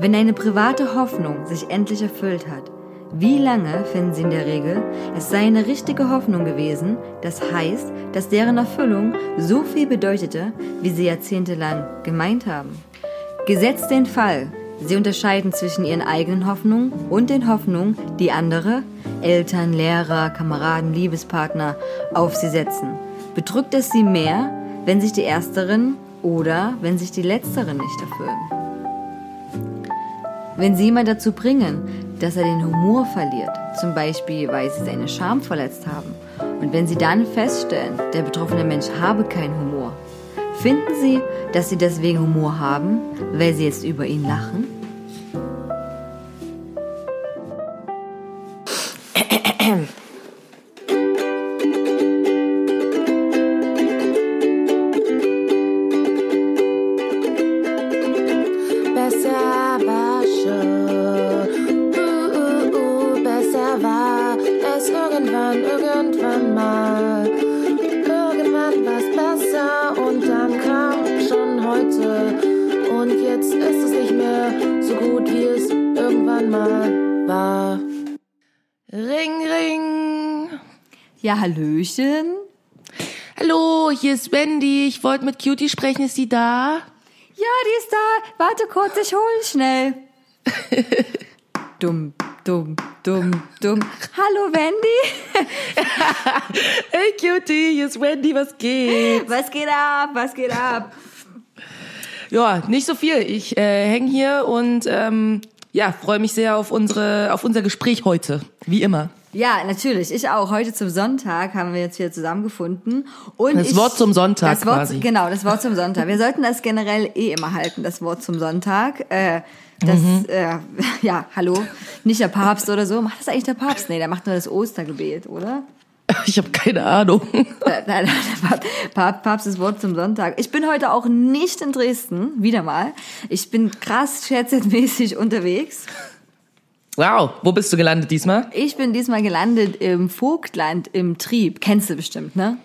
Wenn eine private Hoffnung sich endlich erfüllt hat, wie lange finden Sie in der Regel, es sei eine richtige Hoffnung gewesen, das heißt, dass deren Erfüllung so viel bedeutete, wie Sie jahrzehntelang gemeint haben? Gesetzt den Fall, Sie unterscheiden zwischen Ihren eigenen Hoffnungen und den Hoffnungen, die andere, Eltern, Lehrer, Kameraden, Liebespartner, auf Sie setzen. Bedrückt es Sie mehr, wenn sich die ersteren oder wenn sich die letzteren nicht erfüllen? Wenn Sie jemand dazu bringen, dass er den Humor verliert, zum Beispiel weil Sie seine Scham verletzt haben, und wenn Sie dann feststellen, der betroffene Mensch habe keinen Humor, finden Sie, dass Sie deswegen Humor haben, weil Sie jetzt über ihn lachen? Ja, Hallöchen. Hallo, hier ist Wendy. Ich wollte mit Cutie sprechen. Ist sie da? Ja, die ist da. Warte kurz, ich hol schnell. dumm, dumm, dumm, dumm. Hallo, Wendy. Hey Cutie, hier ist Wendy. Was geht? Was geht ab? Was geht ab? Ja, nicht so viel. Ich äh, hänge hier und ähm, ja, freue mich sehr auf unsere auf unser Gespräch heute, wie immer. Ja, natürlich. Ich auch. Heute zum Sonntag haben wir jetzt wieder zusammengefunden. Und Das ich, Wort zum Sonntag das Wort, quasi. Genau, das Wort zum Sonntag. Wir sollten das generell eh immer halten, das Wort zum Sonntag. Äh, das, Mhm. äh, ja, hallo, nicht der Papst oder so. Macht das eigentlich der Papst? Nee, der macht nur das Ostergebet, oder? Ich habe keine Ahnung. Nein, nein, nein, Papst, Papst das Wort zum Sonntag. Ich bin heute auch nicht in Dresden, wieder mal. Ich bin krass scherzmäßig unterwegs. Wow, wo bist du gelandet diesmal? Ich bin diesmal gelandet im Vogtland im Trieb. Kennst du bestimmt, ne?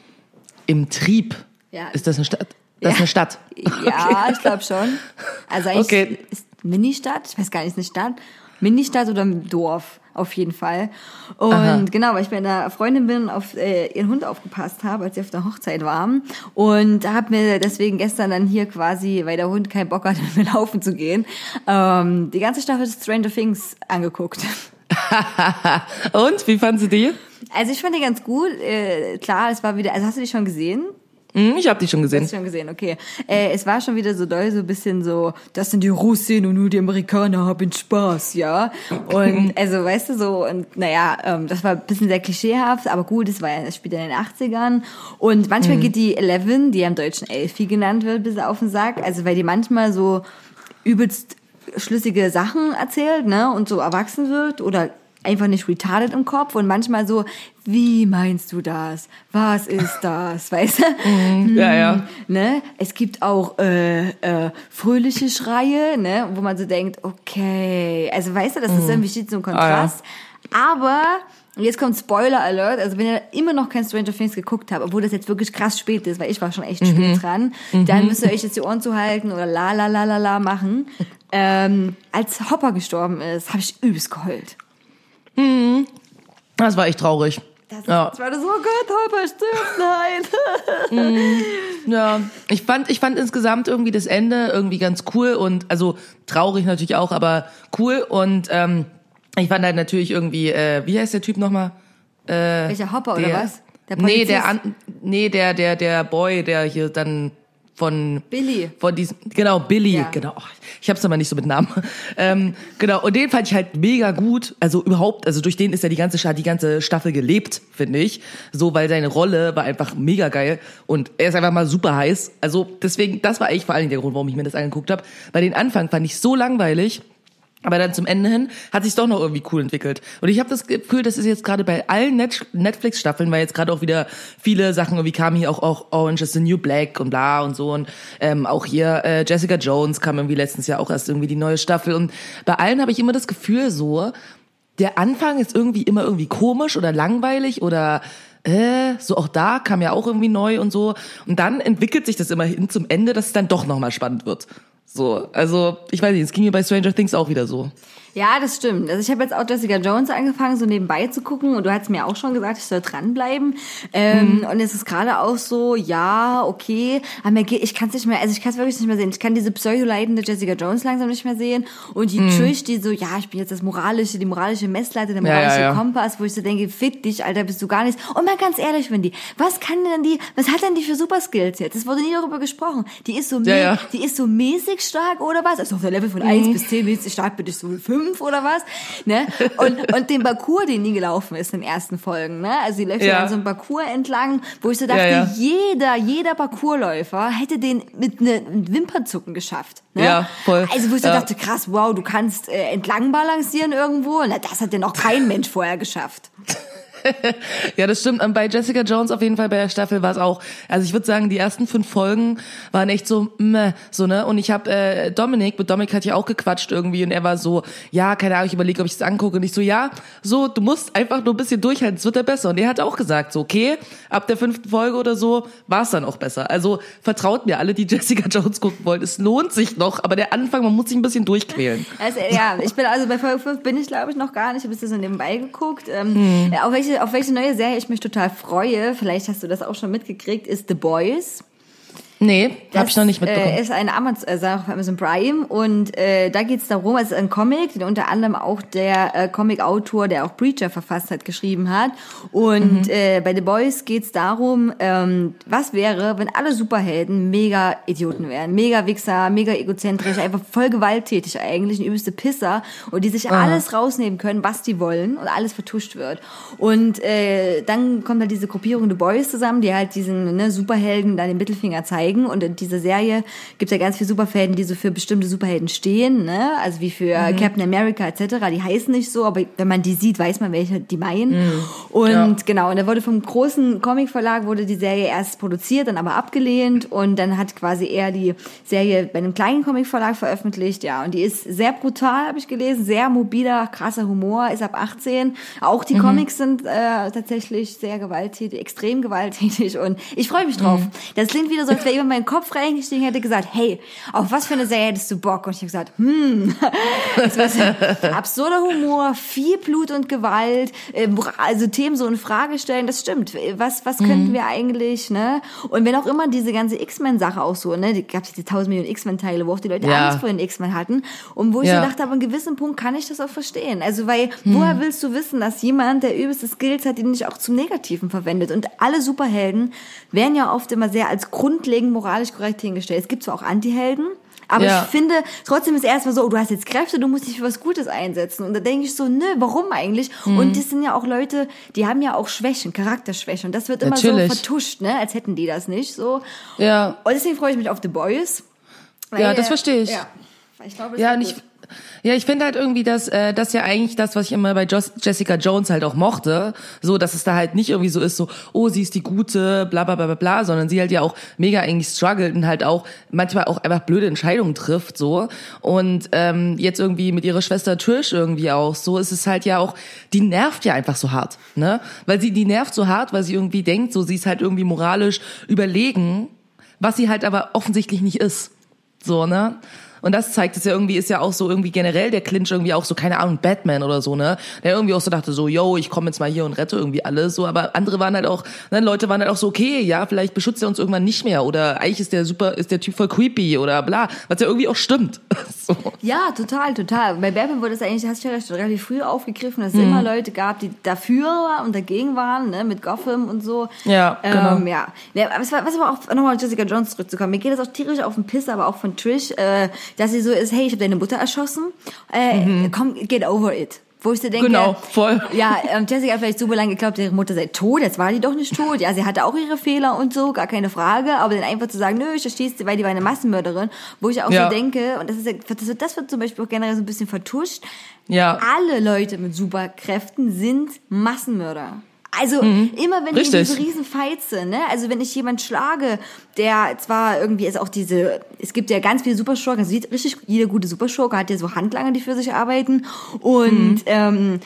Im Trieb. Ja. Ist das eine Stadt? Das ist Ja. eine Stadt. Ja, ich glaube schon. Also eigentlich Okay. ist Ministadt, ich weiß gar nicht, ist eine Stadt, Ministadt oder ein Dorf auf jeden Fall. Und Aha. genau, weil ich bei einer Freundin bin, auf äh, ihren Hund aufgepasst habe, als sie auf der Hochzeit waren. Und habe mir deswegen gestern dann hier quasi, weil der Hund keinen Bock hatte, mit mir laufen zu gehen, ähm, die ganze Staffel Stranger Things angeguckt. Und wie fandst du die? Also ich fand die ganz gut. Äh, klar, es war wieder, also hast du die schon gesehen? Hm, ich habe die schon gesehen. Hast schon gesehen, okay. Äh, es war schon wieder so doll, so ein bisschen so, das sind die Russen und nur die Amerikaner haben Spaß, ja. Und also, weißt du, so, und naja, ähm, das war ein bisschen sehr klischeehaft, aber gut, es war ja, das spielt in den 80ern. Und manchmal geht die Eleven, die ja im Deutschen Elfie genannt wird, bisschen auf den Sack. Also, weil die manchmal so übelst schlüssige Sachen erzählt, ne, und so erwachsen wird oder einfach nicht retarded im Kopf und manchmal so, wie meinst du das? Was ist das? Weißt du? Ja, ja. Ne? Es gibt auch äh, äh, fröhliche Schreie, ne? wo man so denkt, okay, also weißt du, das ist irgendwie steht so ein Kontrast. Aber und jetzt kommt Spoiler Alert, also wenn ihr immer noch kein Stranger Things geguckt habt, obwohl das jetzt wirklich krass spät ist, weil ich war schon echt spät dran, dann müsst ihr euch jetzt die Ohren zuhalten oder la la la la la machen. Ähm, als Hopper gestorben ist, habe ich übelst geheult. Das war echt traurig. Das, Ja. das war so, oh Gott, Hopper stirbt, nein. Ja, ich fand, ich fand insgesamt irgendwie das Ende irgendwie ganz cool und also traurig natürlich auch, aber cool und ähm, ich fand halt natürlich irgendwie, äh, wie heißt der Typ nochmal? Welcher Hopper oder Der- was? Der nee, Polizist? der an, nee, der der der Boy, der hier dann von Billy. von diesem genau Billy, Ja. genau. Ich hab's aber nicht so mit Namen. Ähm, genau und den fand ich halt mega gut. Also überhaupt, also durch den ist ja die ganze die ganze Staffel gelebt, finde ich. So, weil seine Rolle war einfach mega geil und er ist einfach mal super heiß. Also deswegen, das war eigentlich vor allen Dingen der Grund, warum ich mir das angeguckt habe. Weil den Anfang fand ich so langweilig. Aber dann zum Ende hin hat sich doch noch irgendwie cool entwickelt. Und ich habe das Gefühl, das ist jetzt gerade bei allen Net Netflix-Staffeln, weil jetzt gerade auch wieder viele Sachen irgendwie kamen hier auch, auch Orange is the New Black und bla und so. Und ähm, auch hier äh, Jessica Jones kam irgendwie letztens Jahr auch erst irgendwie die neue Staffel. Und bei allen habe ich immer das Gefühl so, der Anfang ist irgendwie immer irgendwie komisch oder langweilig oder äh, so auch da kam ja auch irgendwie neu und so. Und dann entwickelt sich das immer hin zum Ende, dass es dann doch nochmal spannend wird. So, also ich weiß nicht, es ging mir bei Stranger Things auch wieder so. Ja, das stimmt. Also ich habe jetzt auch Jessica Jones angefangen, so nebenbei zu gucken und du hast mir auch schon gesagt, ich soll dranbleiben. Ähm, mhm. Und es ist gerade auch so, ja, okay, aber mir geht, ich kann es nicht mehr, also ich kann es wirklich nicht mehr sehen. Ich kann diese pseudo-leidende Jessica Jones langsam nicht mehr sehen und die mhm. Trish, die so, ja, ich bin jetzt das moralische, die moralische Messlatte, der moralische ja, ja, ja. Kompass, wo ich so denke, fick dich, Alter, bist du gar nichts. Und mal ganz ehrlich, Wendy, was kann denn die, was hat denn die für Superskills jetzt? Es wurde nie darüber gesprochen. Die ist so, die ist so mäßig stark oder was? Also auf der Level von mhm. 1 bis 10 mäßig stark bin ich so 5 fünf oder was, ne? Und, und den Parcours, den nie gelaufen ist in den ersten Folgen, ne? Also sie läuft ja an so einem Parcours entlang, wo ich so dachte, ja, ja. jeder, jeder Parcoursläufer hätte den mit einem Wimpernzucken geschafft. Ne? Ja, voll. Also wo ich so dachte, krass, wow, du kannst äh, entlang balancieren irgendwo. Na, das hat ja noch kein Mensch vorher geschafft. ja, das stimmt. Und bei Jessica Jones auf jeden Fall bei der Staffel war es auch. Also ich würde sagen, die ersten fünf Folgen waren echt so, meh, so ne. Und ich habe äh, Dominik, mit Dominik hatte ich auch gequatscht irgendwie und er war so, ja, keine Ahnung, ich überlege, ob ich es angucke. Und ich so, ja, so, du musst einfach nur ein bisschen durchhalten, es wird ja besser. Und er hat auch gesagt, so, okay, ab der fünften Folge oder so war es dann auch besser. Also vertraut mir alle, die Jessica Jones gucken wollen. Es lohnt sich noch, aber der Anfang, man muss sich ein bisschen durchquälen. Also, ja, ich bin also bei Folge 5 bin ich, glaube ich, noch gar nicht. Ich habe es so nebenbei geguckt. Ähm, hm. Auf welche auf welche neue Serie ich mich total freue, vielleicht hast du das auch schon mitgekriegt, ist The Boys. Nee, habe ich noch nicht mitbekommen. Äh, ist eine Amazon, äh, auf Amazon Prime und äh, da geht's darum, es ist ein Comic, den unter anderem auch der äh, Comic-Autor, der auch Preacher verfasst hat, geschrieben hat. Und mhm. äh, bei The Boys geht's darum, ähm, was wäre, wenn alle Superhelden mega Idioten wären, mega Wichser, mega egozentrisch, einfach voll gewalttätig eigentlich, ein übelste Pisser und die sich Aha. alles rausnehmen können, was die wollen und alles vertuscht wird. Und äh, dann kommt halt diese Gruppierung The Boys zusammen, die halt diesen ne, Superhelden da den Mittelfinger zeigen zeigen. Und in dieser Serie gibt es ja ganz viele Superhelden, die so für bestimmte Superhelden stehen, ne? Also wie für mhm. Captain America etc. Die heißen nicht so, aber wenn man die sieht, weiß man, welche die meinen. Mhm. Und ja. genau, und da wurde vom großen Comicverlag wurde die Serie erst produziert, dann aber abgelehnt und dann hat quasi er die Serie bei einem kleinen Comicverlag veröffentlicht. Ja, und die ist sehr brutal, habe ich gelesen, sehr mobiler, krasser Humor, ist ab 18. Auch die mhm. Comics sind äh, tatsächlich sehr gewalttätig, extrem gewalttätig und ich freue mich drauf. Mhm. Das klingt wieder so, als wäre über meinen Kopf reingestiegen, hätte gesagt, hey, auf was für eine Serie hättest du Bock? Und ich habe gesagt, hm, absurder Humor, viel Blut und Gewalt, äh, also Themen so in Frage stellen, das stimmt. Was, was mhm. könnten wir eigentlich, ne? Und wenn auch immer diese ganze X-Men-Sache auch so, ne, die gab es die tausend Millionen X-Men-Teile, wo auch die Leute ja. Angst vor den X-Men hatten und wo ich ja. so dachte, an einem gewissen Punkt kann ich das auch verstehen. Also, weil, mhm. woher willst du wissen, dass jemand, der übelste Skills hat, die nicht auch zum Negativen verwendet? Und alle Superhelden werden ja oft immer sehr als grundlegend grundlegend moralisch korrekt hingestellt. Es gibt zwar auch Antihelden, aber ja. ich finde, trotzdem ist erstmal so, oh, du hast jetzt Kräfte, du musst dich für was Gutes einsetzen. Und da denke ich so, nö, warum eigentlich? Mhm. Und das sind ja auch Leute, die haben ja auch Schwächen, Charakterschwächen. Und das wird immer Natürlich. so vertuscht, ne? Als hätten die das nicht. So. Ja. Und deswegen freue ich mich auf The Boys. Ja, das verstehe ich. Ja, ich glaube, ja, nicht. Ja, ich finde halt irgendwie, dass äh, das ja eigentlich das, was ich immer bei Jos Jessica Jones halt auch mochte, so, dass es da halt nicht irgendwie so ist, so, oh, sie ist die Gute, bla bla bla bla, bla sondern sie halt ja auch mega eigentlich struggelt und halt auch manchmal auch einfach blöde Entscheidungen trifft, so. Und ähm, jetzt irgendwie mit ihrer Schwester Trish irgendwie auch, so ist es halt ja auch, die nervt ja einfach so hart, ne? Weil sie, die nervt so hart, weil sie irgendwie denkt, so, sie ist halt irgendwie moralisch überlegen, was sie halt aber offensichtlich nicht ist. So, ne? Und das zeigt es ja irgendwie, ist ja auch so irgendwie generell der Clinch irgendwie auch so, keine Ahnung, Batman oder so, ne? Der irgendwie auch so dachte so, yo, ich komme jetzt mal hier und rette irgendwie alles, so. Aber andere waren halt auch, ne, Leute waren halt auch so, okay, ja, vielleicht beschützt er uns irgendwann nicht mehr oder eigentlich ist der super, ist der Typ voll creepy oder bla, was ja irgendwie auch stimmt. so. Ja, total, total. Bei Batman wurde es eigentlich, hast du ja relativ früh aufgegriffen, dass es hm. immer Leute gab, die dafür und dagegen waren, ne, mit Gotham und so. Ja, genau. Ähm, ja. ja was, war, was aber auch nochmal Jessica Jones zurückzukommen. Mir geht das auch tierisch auf den Piss, aber auch von Trish, äh, dass sie so ist, hey, ich habe deine Mutter erschossen, äh, mhm. komm, get over it. Wo ich so denke, genau, voll. Ja, ähm, Jessica hat vielleicht super lange geglaubt, ihre Mutter sei tot, jetzt war die doch nicht tot. Ja, sie hatte auch ihre Fehler und so, gar keine Frage. Aber dann einfach zu sagen, nö, ich verstehe es, weil die war eine Massenmörderin, wo ich auch ja. so denke, und das ist das, das wird zum Beispiel auch generell so ein bisschen vertuscht. Ja. Alle Leute mit Superkräften sind Massenmörder. Also mhm. immer wenn Richtig. ich diese riesen sind, ne? Also wenn ich jemand schlage, der zwar irgendwie ist auch diese, es gibt ja ganz viele Superschurken, also richtig jede gute Superschurke hat ja so Handlanger, die für sich arbeiten und mhm. ähm, äh,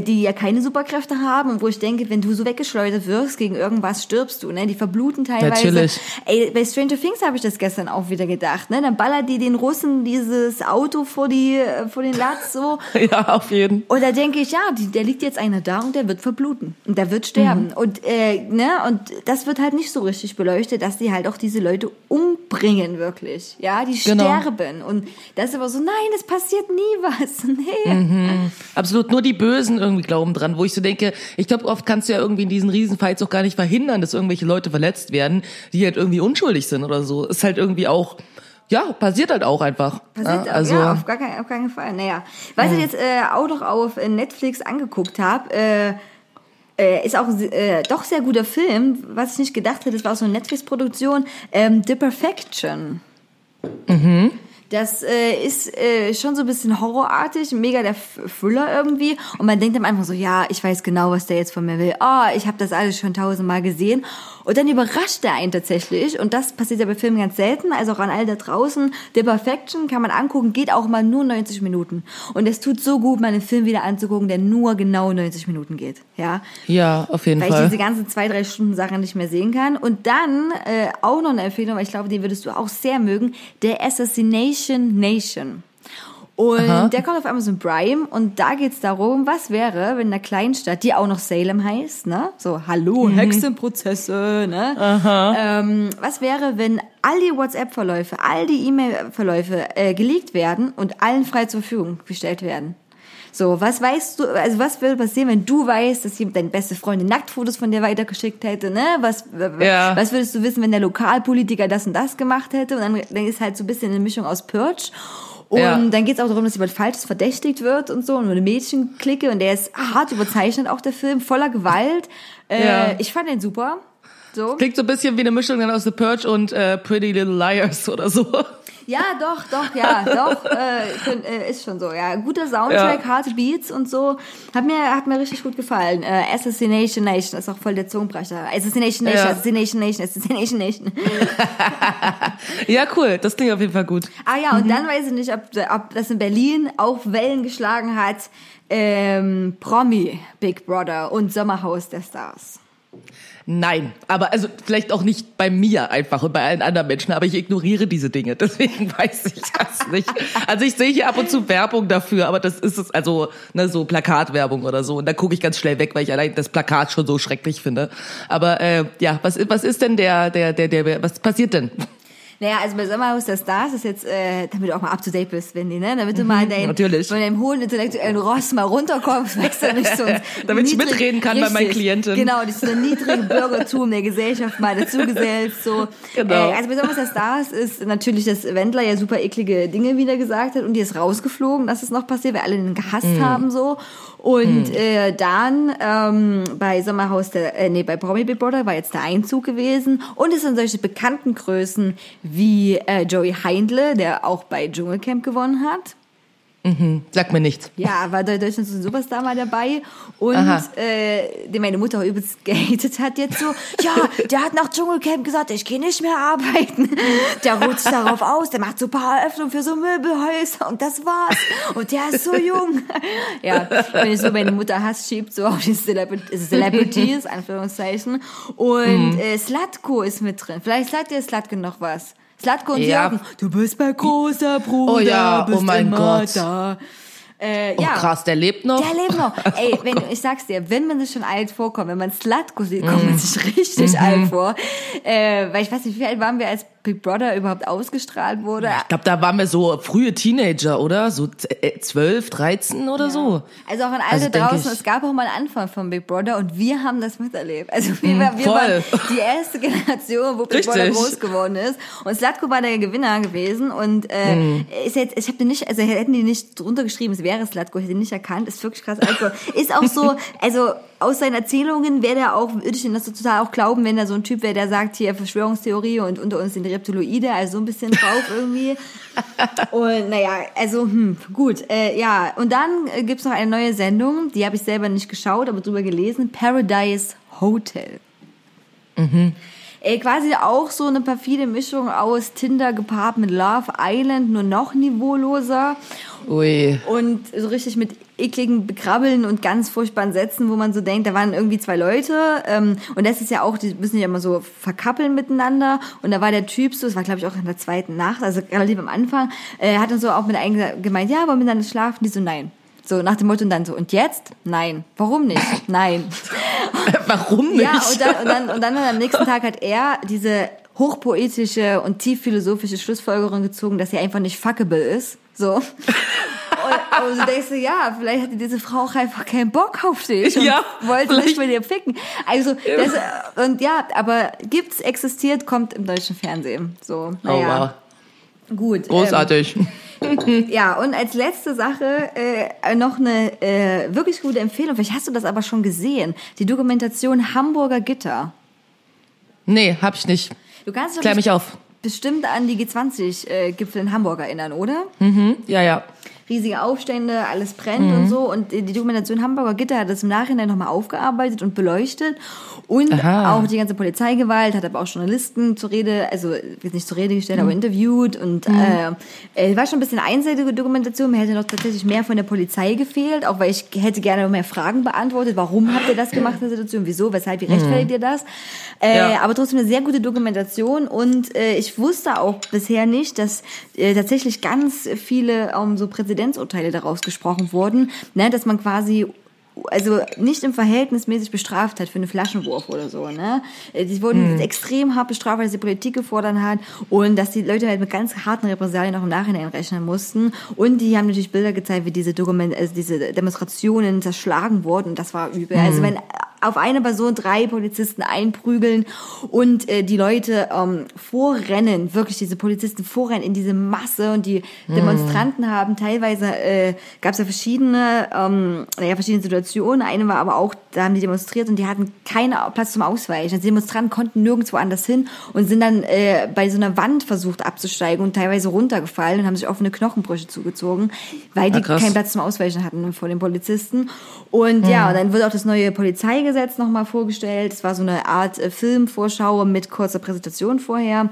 die ja keine Superkräfte haben und wo ich denke, wenn du so weggeschleudert wirst, gegen irgendwas stirbst du, ne? Die verbluten teilweise. Natürlich. Ey, bei Stranger Things habe ich das gestern auch wieder gedacht, ne? Dann ballert die den Russen dieses Auto vor die äh, vor den Latz so. ja, auf jeden. Und da denke ich, ja, die, der liegt jetzt einer da und der wird verbluten und der wird sterben Mhm. und äh, ne und das wird halt nicht so richtig beleuchtet, dass die halt auch diese Leute umbringen wirklich, ja, die Genau. sterben und das ist aber so, nein, es passiert nie was, nee. Mhm. Absolut, nur die Bösen irgendwie glauben dran, wo ich so denke, ich glaube, oft kannst du ja irgendwie in diesen Riesenfights auch gar nicht verhindern, dass irgendwelche Leute verletzt werden, die halt irgendwie unschuldig sind oder so. Ist halt irgendwie auch, ja, passiert halt auch einfach. Passiert ja, auch, also, ja, auf gar, keinen, auf gar keinen Fall. Naja, was ich jetzt äh, auch noch auf äh, Netflix angeguckt habe, äh, äh, ist auch äh, doch sehr guter Film, was ich nicht gedacht hätte, das war so eine Netflix-Produktion, ähm, The Perfection. Das äh, ist äh, schon so ein bisschen horrorartig, mega der F- Thriller irgendwie. Und man denkt am Anfang so, ja, ich weiß genau, was der jetzt von mir will. Oh, ich habe das alles schon tausendmal gesehen. Und dann überrascht er einen tatsächlich. Und das passiert ja bei Filmen ganz selten. Also auch an all da draußen. The Perfection kann man angucken, geht auch mal nur 90 Minuten. Und es tut so gut, mal einen Film wieder anzugucken, der nur genau 90 Minuten geht. Ja, ja, auf jeden weil ich Fall. diese ganzen zwei, drei Stunden Sachen nicht mehr sehen kann. Und dann äh, auch noch eine Empfehlung, weil ich glaube, den würdest du auch sehr mögen, der Assassination Nation. Und Aha. der kommt auf Amazon Prime und da geht's darum, was wäre, wenn in einer Kleinstadt, die auch noch Salem heißt, ne? So, hallo, Hexenprozesse, ne? Ähm, was wäre, wenn all die WhatsApp-Verläufe, all die E-Mail-Verläufe äh, geleakt werden und allen frei zur Verfügung gestellt werden? So, was weißt du, also was würde passieren, wenn du weißt, dass jemand deine beste Freundin Nacktfotos von dir weitergeschickt hätte, ne? Was, Ja. was würdest du wissen, wenn der Lokalpolitiker das und das gemacht hätte? Und dann, dann ist halt so ein bisschen eine Mischung aus Purge. Und Ja. dann geht es auch darum, dass jemand Falsches verdächtigt wird und so. Und eine Mädchenklicke. Und der ist hart überzeichnet, auch der Film, voller Gewalt. Äh, Ja. Ich fand den super. So. Klingt so ein bisschen wie eine Mischung dann aus The Purge und äh, Pretty Little Liars oder so. Ja, doch, doch, ja, doch, äh, äh, ist schon so, ja. Guter Soundtrack, Ja. harte Beats und so. Hat mir, hat mir richtig gut gefallen. Äh, Assassination Nation ist auch voll der Zungenbrecher. Assassination Nation, Ja. Assassination Nation, Assassination Nation. Ja, cool. Das klingt auf jeden Fall gut. Ah ja, und dann weiß ich nicht, ob, ob das in Berlin auch Wellen geschlagen hat. Ähm, Promi, Big Brother und Sommerhaus der Stars. Nein, aber also vielleicht auch nicht bei mir einfach und bei allen anderen Menschen, aber ich ignoriere diese Dinge, deswegen weiß ich das nicht. Also ich sehe hier ab und zu Werbung dafür, aber das ist es also ne, so Plakatwerbung oder so und da gucke ich ganz schnell weg, weil ich allein das Plakat schon so schrecklich finde. Aber äh, ja, was was ist denn der der der der was passiert denn? Naja, also bei Sommerhaus der Stars ist jetzt, äh, damit du auch mal up to date bist, Wendy, ne? Damit du mal dein, natürlich. von deinem hohen intellektuellen Ross mal runterkommst, weißt du, nicht so Damit ich mitreden kann bei meinen Klienten. Genau, das ist ein niedrigen Bürgertum der Gesellschaft mal dazugesellt, so. Genau. Äh, also bei Sommerhaus der Stars ist natürlich, dass Wendler ja super eklige Dinge wieder gesagt hat und die ist rausgeflogen, dass es noch passiert, weil alle ihn gehasst Mhm. haben, so. Und äh, dann ähm, bei Sommerhaus der, äh, nee, bei Promi Big Brother war jetzt der Einzug gewesen und es sind solche bekannten Größen wie äh, Joey Heindle, der auch bei Dschungelcamp gewonnen hat. Sag mir nichts. Ja, war der Deutschland so ein Superstar mal dabei und Aha. äh, den meine Mutter auch übelst gehatet hat jetzt so, ja, der hat nach Dschungelcamp gesagt, ich gehe nicht mehr arbeiten. Der rutscht darauf aus, der macht so ein paar Eröffnungen für so Möbelhäuser und das war's. Und der ist so jung. Ja, wenn ich so meine Mutter Hass schiebt, so auf die Celebri- Celebrities, Anführungszeichen. Und äh, Slatko ist mit drin. Vielleicht sagt ihr Slatko noch was. Slatko und Ja. Jürgen, du bist bei großer Bruder, Oh ja, oh bist mein immer Gott. da. Äh, Oh ja. krass, der lebt noch. Der lebt noch. Ey, wenn, ich sag's dir, wenn man sich schon alt vorkommt, wenn man Slatko sieht, kommt Mhm. man sich richtig alt vor. Äh, weil ich weiß nicht, wie alt waren wir, als Big Brother überhaupt ausgestrahlt wurde. Ich glaube, da waren wir so frühe Teenager, oder? So äh, 12, 13 oder so. Also auch an alle Also draußen, ich- es gab auch mal einen Anfang von Big Brother und wir haben das miterlebt. Also wir, wir Mm, voll. waren die erste Generation, wo Big Richtig. Brother groß geworden ist. Und Slatko war der Gewinner gewesen und äh, Mm. ist jetzt, ich habe den nicht, also hätten die nicht drunter geschrieben, es wäre Slatko, hätte ihn nicht erkannt, ist wirklich krass geworden. Ist auch so, also aus seinen Erzählungen wäre der auch, würde ich ihn das total auch glauben, wenn da so ein Typ wäre, der sagt hier Verschwörungstheorie und unter uns sind die Reptiloide, also so ein bisschen drauf irgendwie. Und naja, also hm, gut, äh, ja. Und dann äh, gibt's noch eine neue Sendung, die habe ich selber nicht geschaut, aber drüber gelesen, Paradise Hotel. Ey, quasi auch so eine perfide Mischung aus Tinder gepaart mit Love Island, nur noch niveauloser. Ui. Und so richtig mit ekligen Bekrabbeln und ganz furchtbaren Sätzen, wo man so denkt, da waren irgendwie zwei Leute ähm, und das ist ja auch, die müssen ja immer so verkappeln miteinander und da war der Typ so, das war glaube ich auch in der zweiten Nacht, also relativ am Anfang, äh, hat dann so auch mit einem gemeint, ja, wollen wir miteinander schlafen? Die so, nein. So nach dem Motto und dann so, und jetzt? Nein. Warum nicht? Nein. Warum nicht? Ja, und dann, und dann, und dann am nächsten Tag hat er diese hochpoetische und tief philosophische Schlussfolgerung gezogen, dass sie einfach nicht fuckable ist. So. Und, und du denkst du, ja, vielleicht hatte diese Frau auch einfach keinen Bock auf dich und Ja, wollte vielleicht. nicht mit dir ficken. Also, das, und ja, aber gibt's, existiert, kommt im deutschen Fernsehen. So, Oh, naja. wow. Gut. ähm, Großartig. ja, und als letzte Sache äh, noch eine äh, wirklich gute Empfehlung. Vielleicht hast du das aber schon gesehen. Die Dokumentation Hamburger Gitter. nee, hab ich nicht. Du kannst dich Klär doch mich auf. bestimmt an die G20-Gipfel in Hamburg erinnern, oder? Mhm. Ja, ja. Riesige Aufstände, alles brennt und so. Und die Dokumentation Hamburger Gitter hat das im Nachhinein nochmal aufgearbeitet und beleuchtet. Und Aha. auch die ganze Polizeigewalt, hat aber auch Journalisten zur Rede, also jetzt nicht zur Rede gestellt, aber interviewt. Und äh, äh, war schon ein bisschen einseitige Dokumentation. Mir hätte noch tatsächlich mehr von der Polizei gefehlt, auch weil ich hätte gerne noch mehr Fragen beantwortet. Warum habt ihr das gemacht in der Situation? Wieso? Weshalb? Wie rechtfertigt ihr das? Äh, Ja. Aber trotzdem eine sehr gute Dokumentation. Und äh, ich wusste auch bisher nicht, dass äh, tatsächlich ganz viele ähm, so Präzedenzurteile daraus gesprochen wurden, ne, dass man quasi also nicht im Verhältnismäßig bestraft hat für einen Flaschenwurf oder so. Ne? Äh, Die wurden extrem hart bestraft, weil es die Politik gefordert hat und dass die Leute halt mit ganz harten Repressalien auch im Nachhinein rechnen mussten. Und die haben natürlich Bilder gezeigt, wie diese Dokument also diese Demonstrationen zerschlagen wurden. Und das war übel. Also wenn auf eine Person drei Polizisten einprügeln und äh, die Leute ähm, vorrennen, wirklich diese Polizisten vorrennen in diese Masse und die Demonstranten haben teilweise, äh, gab es ja verschiedene, ähm, naja, verschiedene Situationen. Eine war aber auch, da haben die demonstriert und die hatten keinen Platz zum Ausweichen. Also die Demonstranten konnten nirgendwo anders hin und sind dann äh, bei so einer Wand versucht abzusteigen und teilweise runtergefallen und haben sich offene Knochenbrüche zugezogen, weil die Ah, krass. keinen Platz zum Ausweichen hatten vor den Polizisten. Und ja, und dann wird auch das neue Polizeigesetz nochmal vorgestellt. Es war so eine Art äh, Filmvorschau mit kurzer Präsentation vorher.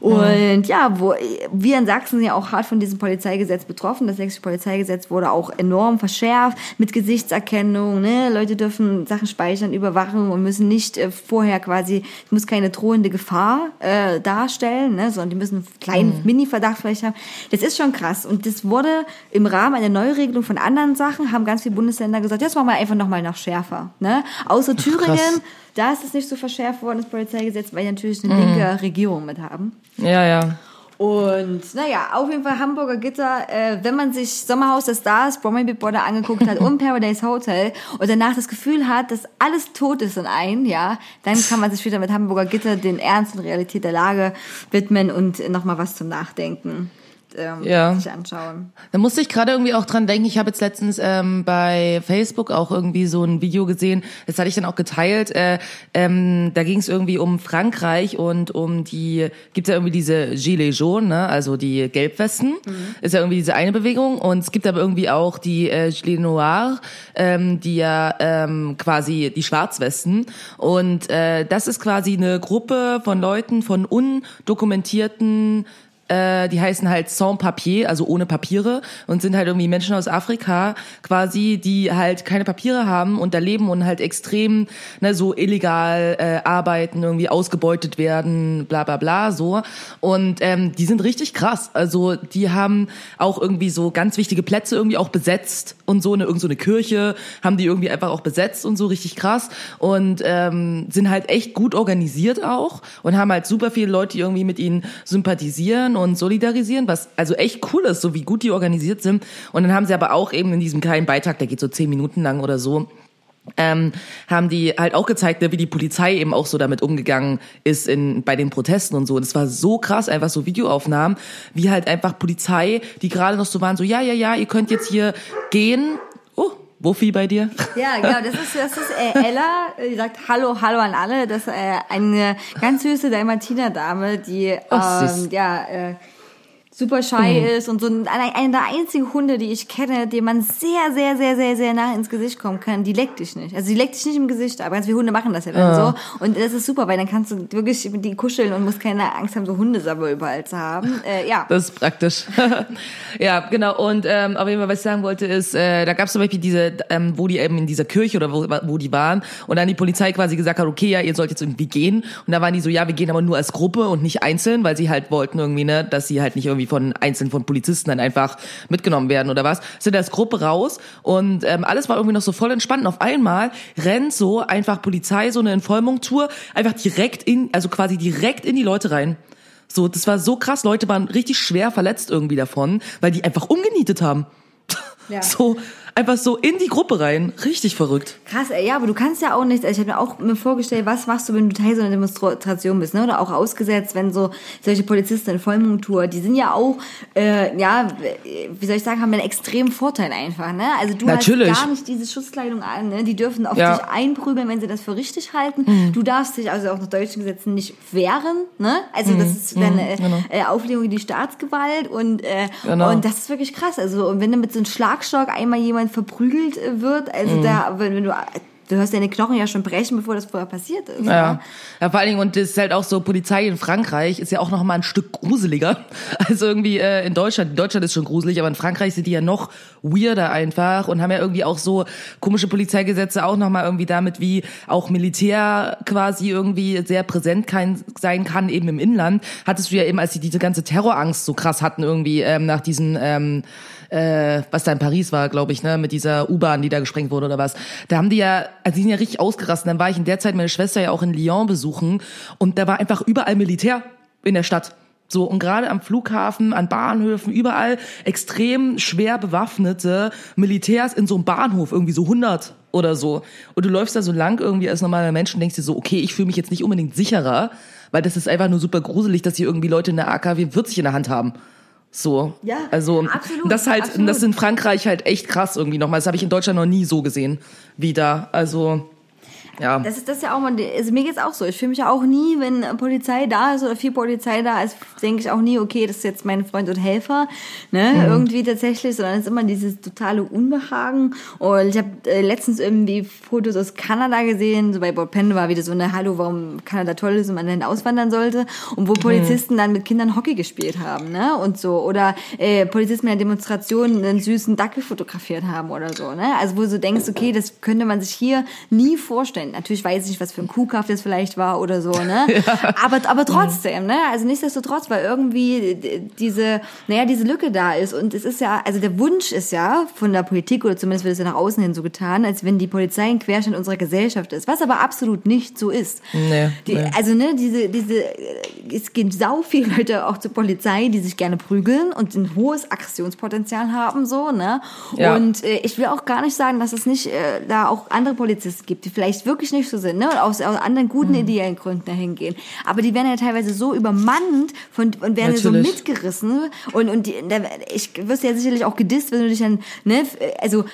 Und ja, wo wir in Sachsen sind ja auch hart von diesem Polizeigesetz betroffen. Das sächsische Polizeigesetz wurde auch enorm verschärft mit Gesichtserkennung. Ne? Leute dürfen Sachen speichern, überwachen und müssen nicht äh, vorher quasi, es muss keine drohende Gefahr äh, darstellen, ne? sondern die müssen einen kleinen Mini-Verdacht vielleicht haben. Das ist schon krass. Und das wurde im Rahmen einer Neuregelung von anderen Sachen, haben ganz viele Bundesländer gesagt, das machen wir einfach nochmal noch schärfer. Ne? Außer Thüringen, da ist es nicht so verschärft worden, das Polizeigesetz, weil die natürlich eine linke Regierung mit haben. Ja, ja. Und naja, auf jeden Fall Hamburger Gitter, äh, wenn man sich Sommerhaus der Stars, Bromley Big Brother angeguckt hat und Paradise Hotel und danach das Gefühl hat, dass alles tot ist in einem, ja, dann kann man sich wieder mit Hamburger Gitter den Ernst und Realität der Lage widmen und nochmal was zum Nachdenken ähm, Ja. sich anschauen. Da musste ich gerade irgendwie auch dran denken. Ich habe jetzt letztens ähm, bei Facebook auch irgendwie so ein Video gesehen. Das hatte ich dann auch geteilt. Äh, ähm, da ging es irgendwie um Frankreich und um die gibt ja irgendwie diese Gilets jaunes, ne? also die Gelbwesten. Ist ja irgendwie diese eine Bewegung. Und es gibt aber irgendwie auch die äh, Gilets noirs, ähm, die ja ähm, quasi die Schwarzwesten. Und äh, das ist quasi eine Gruppe von Leuten, von undokumentierten äh, die heißen halt sans papier, also ohne Papiere und sind halt irgendwie Menschen aus Afrika quasi, die halt keine Papiere haben und da leben und halt extrem ne, so illegal äh, arbeiten, irgendwie ausgebeutet werden, bla bla bla so. Und ähm, die sind richtig krass. Also die haben auch irgendwie so ganz wichtige Plätze irgendwie auch besetzt und so eine irgend so eine Kirche haben die irgendwie einfach auch besetzt und so richtig krass und ähm, sind halt echt gut organisiert auch und haben halt super viele Leute, die irgendwie mit ihnen sympathisieren und solidarisieren, was also echt cool ist, so wie gut die organisiert sind. Und dann haben sie aber auch eben in diesem kleinen Beitrag, der geht so zehn Minuten lang oder so, ähm, haben die halt auch gezeigt, ne, wie die Polizei eben auch so damit umgegangen ist in, bei den Protesten und so. Und es war so krass, einfach so Videoaufnahmen, wie halt einfach Polizei, die gerade noch so waren, so, ja, ja, ja, ihr könnt jetzt hier gehen. Oh, Wuffi bei dir? Ja, genau, das ist, das ist äh, Ella, die sagt Hallo, Hallo an alle. Das ist äh, eine ganz süße Dalmatiner-Dame, die ähm, süß. ja, äh, super shy mhm. ist und so einer ein der einzigen Hunde, die ich kenne, dem man sehr, sehr, sehr, sehr, sehr nah ins Gesicht kommen kann, die leckt dich nicht. Also die leckt dich nicht im Gesicht, aber ganz viele Hunde machen das ja dann ja. so. Und das ist super, weil dann kannst du wirklich mit die kuscheln und musst keine Angst haben, so Hundesabber überall zu haben. Äh, ja. Das ist praktisch. ja, genau. Und ähm, auf jeden Fall, was ich sagen wollte, ist, äh, da gab es zum Beispiel diese, ähm, wo die eben in dieser Kirche oder wo, wo die waren und dann die Polizei quasi gesagt hat, okay, ja, ihr sollt jetzt irgendwie gehen. Und da waren die so, ja, wir gehen aber nur als Gruppe und nicht einzeln, weil sie halt wollten irgendwie, ne, dass sie halt nicht irgendwie von einzelnen von Polizisten dann einfach mitgenommen werden oder was. Sind als Gruppe raus und ähm, alles war irgendwie noch so voll entspannt. Und auf einmal rennt so einfach Polizei so eine Entvollmung-Tour einfach direkt in, also quasi direkt in die Leute rein. So, das war so krass. Leute waren richtig schwer verletzt irgendwie davon, weil die einfach umgenietet haben. Ja. So, einfach so in die Gruppe rein. Richtig verrückt. Krass, ey, ja, aber du kannst ja auch nicht, also ich habe mir auch mir vorgestellt, was machst du, wenn du Teil so einer Demonstration bist, ne? Oder auch ausgesetzt, wenn so solche Polizisten in Vollmontur, die sind ja auch, äh, ja, wie soll ich sagen, haben einen extremen Vorteil einfach, ne? Also du Natürlich. hast gar nicht diese Schutzkleidung an, ne? Die dürfen auf ja. dich einprügeln, wenn sie das für richtig halten. Mhm. Du darfst dich also auch nach deutschen Gesetzen nicht wehren, ne? Also mhm. das ist dann mhm. genau. äh, Auflegung in die Staatsgewalt und, äh, genau. und das ist wirklich krass. Also und wenn du mit so einem Schlagstock einmal jemand jemand verprügelt wird. Also mhm. da, wenn, wenn du du hörst deine Knochen ja schon brechen, bevor das vorher passiert ist. Ja. ja, ja vor allen Dingen, und das ist halt auch so, Polizei in Frankreich ist ja auch noch mal ein Stück gruseliger. Also irgendwie äh, in Deutschland, in Deutschland ist schon gruselig, aber in Frankreich sind die ja noch weirder einfach und haben ja irgendwie auch so komische Polizeigesetze auch noch mal irgendwie damit, wie auch Militär quasi irgendwie sehr präsent kann, sein kann, eben im Inland. Hattest du ja eben, als sie diese ganze Terrorangst so krass hatten irgendwie ähm, nach diesen... Ähm, äh, was da in Paris war, glaube ich, ne, mit dieser U-Bahn, die da gesprengt wurde oder was. Da haben die ja, also die sind ja richtig ausgerastet. Dann war ich in der Zeit meine Schwester ja auch in Lyon besuchen und da war einfach überall Militär in der Stadt. So, und gerade am Flughafen, an Bahnhöfen, überall extrem schwer bewaffnete Militärs in so einem Bahnhof, irgendwie so 100 oder so. Und du läufst da so lang irgendwie als normaler Mensch und denkst dir so, okay, ich fühle mich jetzt nicht unbedingt sicherer, weil das ist einfach nur super gruselig, dass hier irgendwie Leute in der AKW 40 in der Hand haben. So. Ja, also absolut, das halt, absolut. das in Frankreich halt echt krass irgendwie nochmal. Das habe ich in Deutschland noch nie so gesehen wie da. Also ja. Das ist das ja auch mal, also mir geht's auch so. Ich fühle mich ja auch nie, wenn Polizei da ist oder viel Polizei da ist, denke ich auch nie, okay, das ist jetzt mein Freund und Helfer, ne, mhm. irgendwie tatsächlich, sondern es ist immer dieses totale Unbehagen. Und ich habe äh, letztens irgendwie Fotos aus Kanada gesehen, so bei Bob Pende war wieder so eine Hallo, warum Kanada toll ist und man dann auswandern sollte und wo mhm. Polizisten mhm. dann mit Kindern Hockey gespielt haben, ne, und so oder äh, Polizisten in der Demonstration einen süßen Dackel fotografiert haben oder so, ne, also wo du so denkst, okay, das könnte man sich hier nie vorstellen Natürlich weiß ich nicht, was für ein Kuhkaff das vielleicht war oder so, ne? ja. Aber, aber trotzdem, ne? Also nichtsdestotrotz, weil irgendwie diese, naja, diese Lücke da ist. Und es ist ja, also der Wunsch ist ja von der Politik, oder zumindest wird es ja nach außen hin so getan, als wenn die Polizei ein Querschnitt unserer Gesellschaft ist, was aber absolut nicht so ist. Nee, die, nee. Also, ne, diese, diese, es gehen sau viele Leute auch zur Polizei, die sich gerne prügeln und ein hohes Aggressionspotenzial haben, so, ne? Ja. Und äh, ich will auch gar nicht sagen, dass es nicht äh, da auch andere Polizisten gibt, die vielleicht wirklich wirklich nicht so sind, ne? Und aus, aus anderen guten mhm. ideellen Gründen dahin gehen. Aber die werden ja teilweise so übermannt von, und werden ja so mitgerissen. Und, und die, da, ich wirst ja sicherlich auch gedisst, wenn du dich dann, ne, also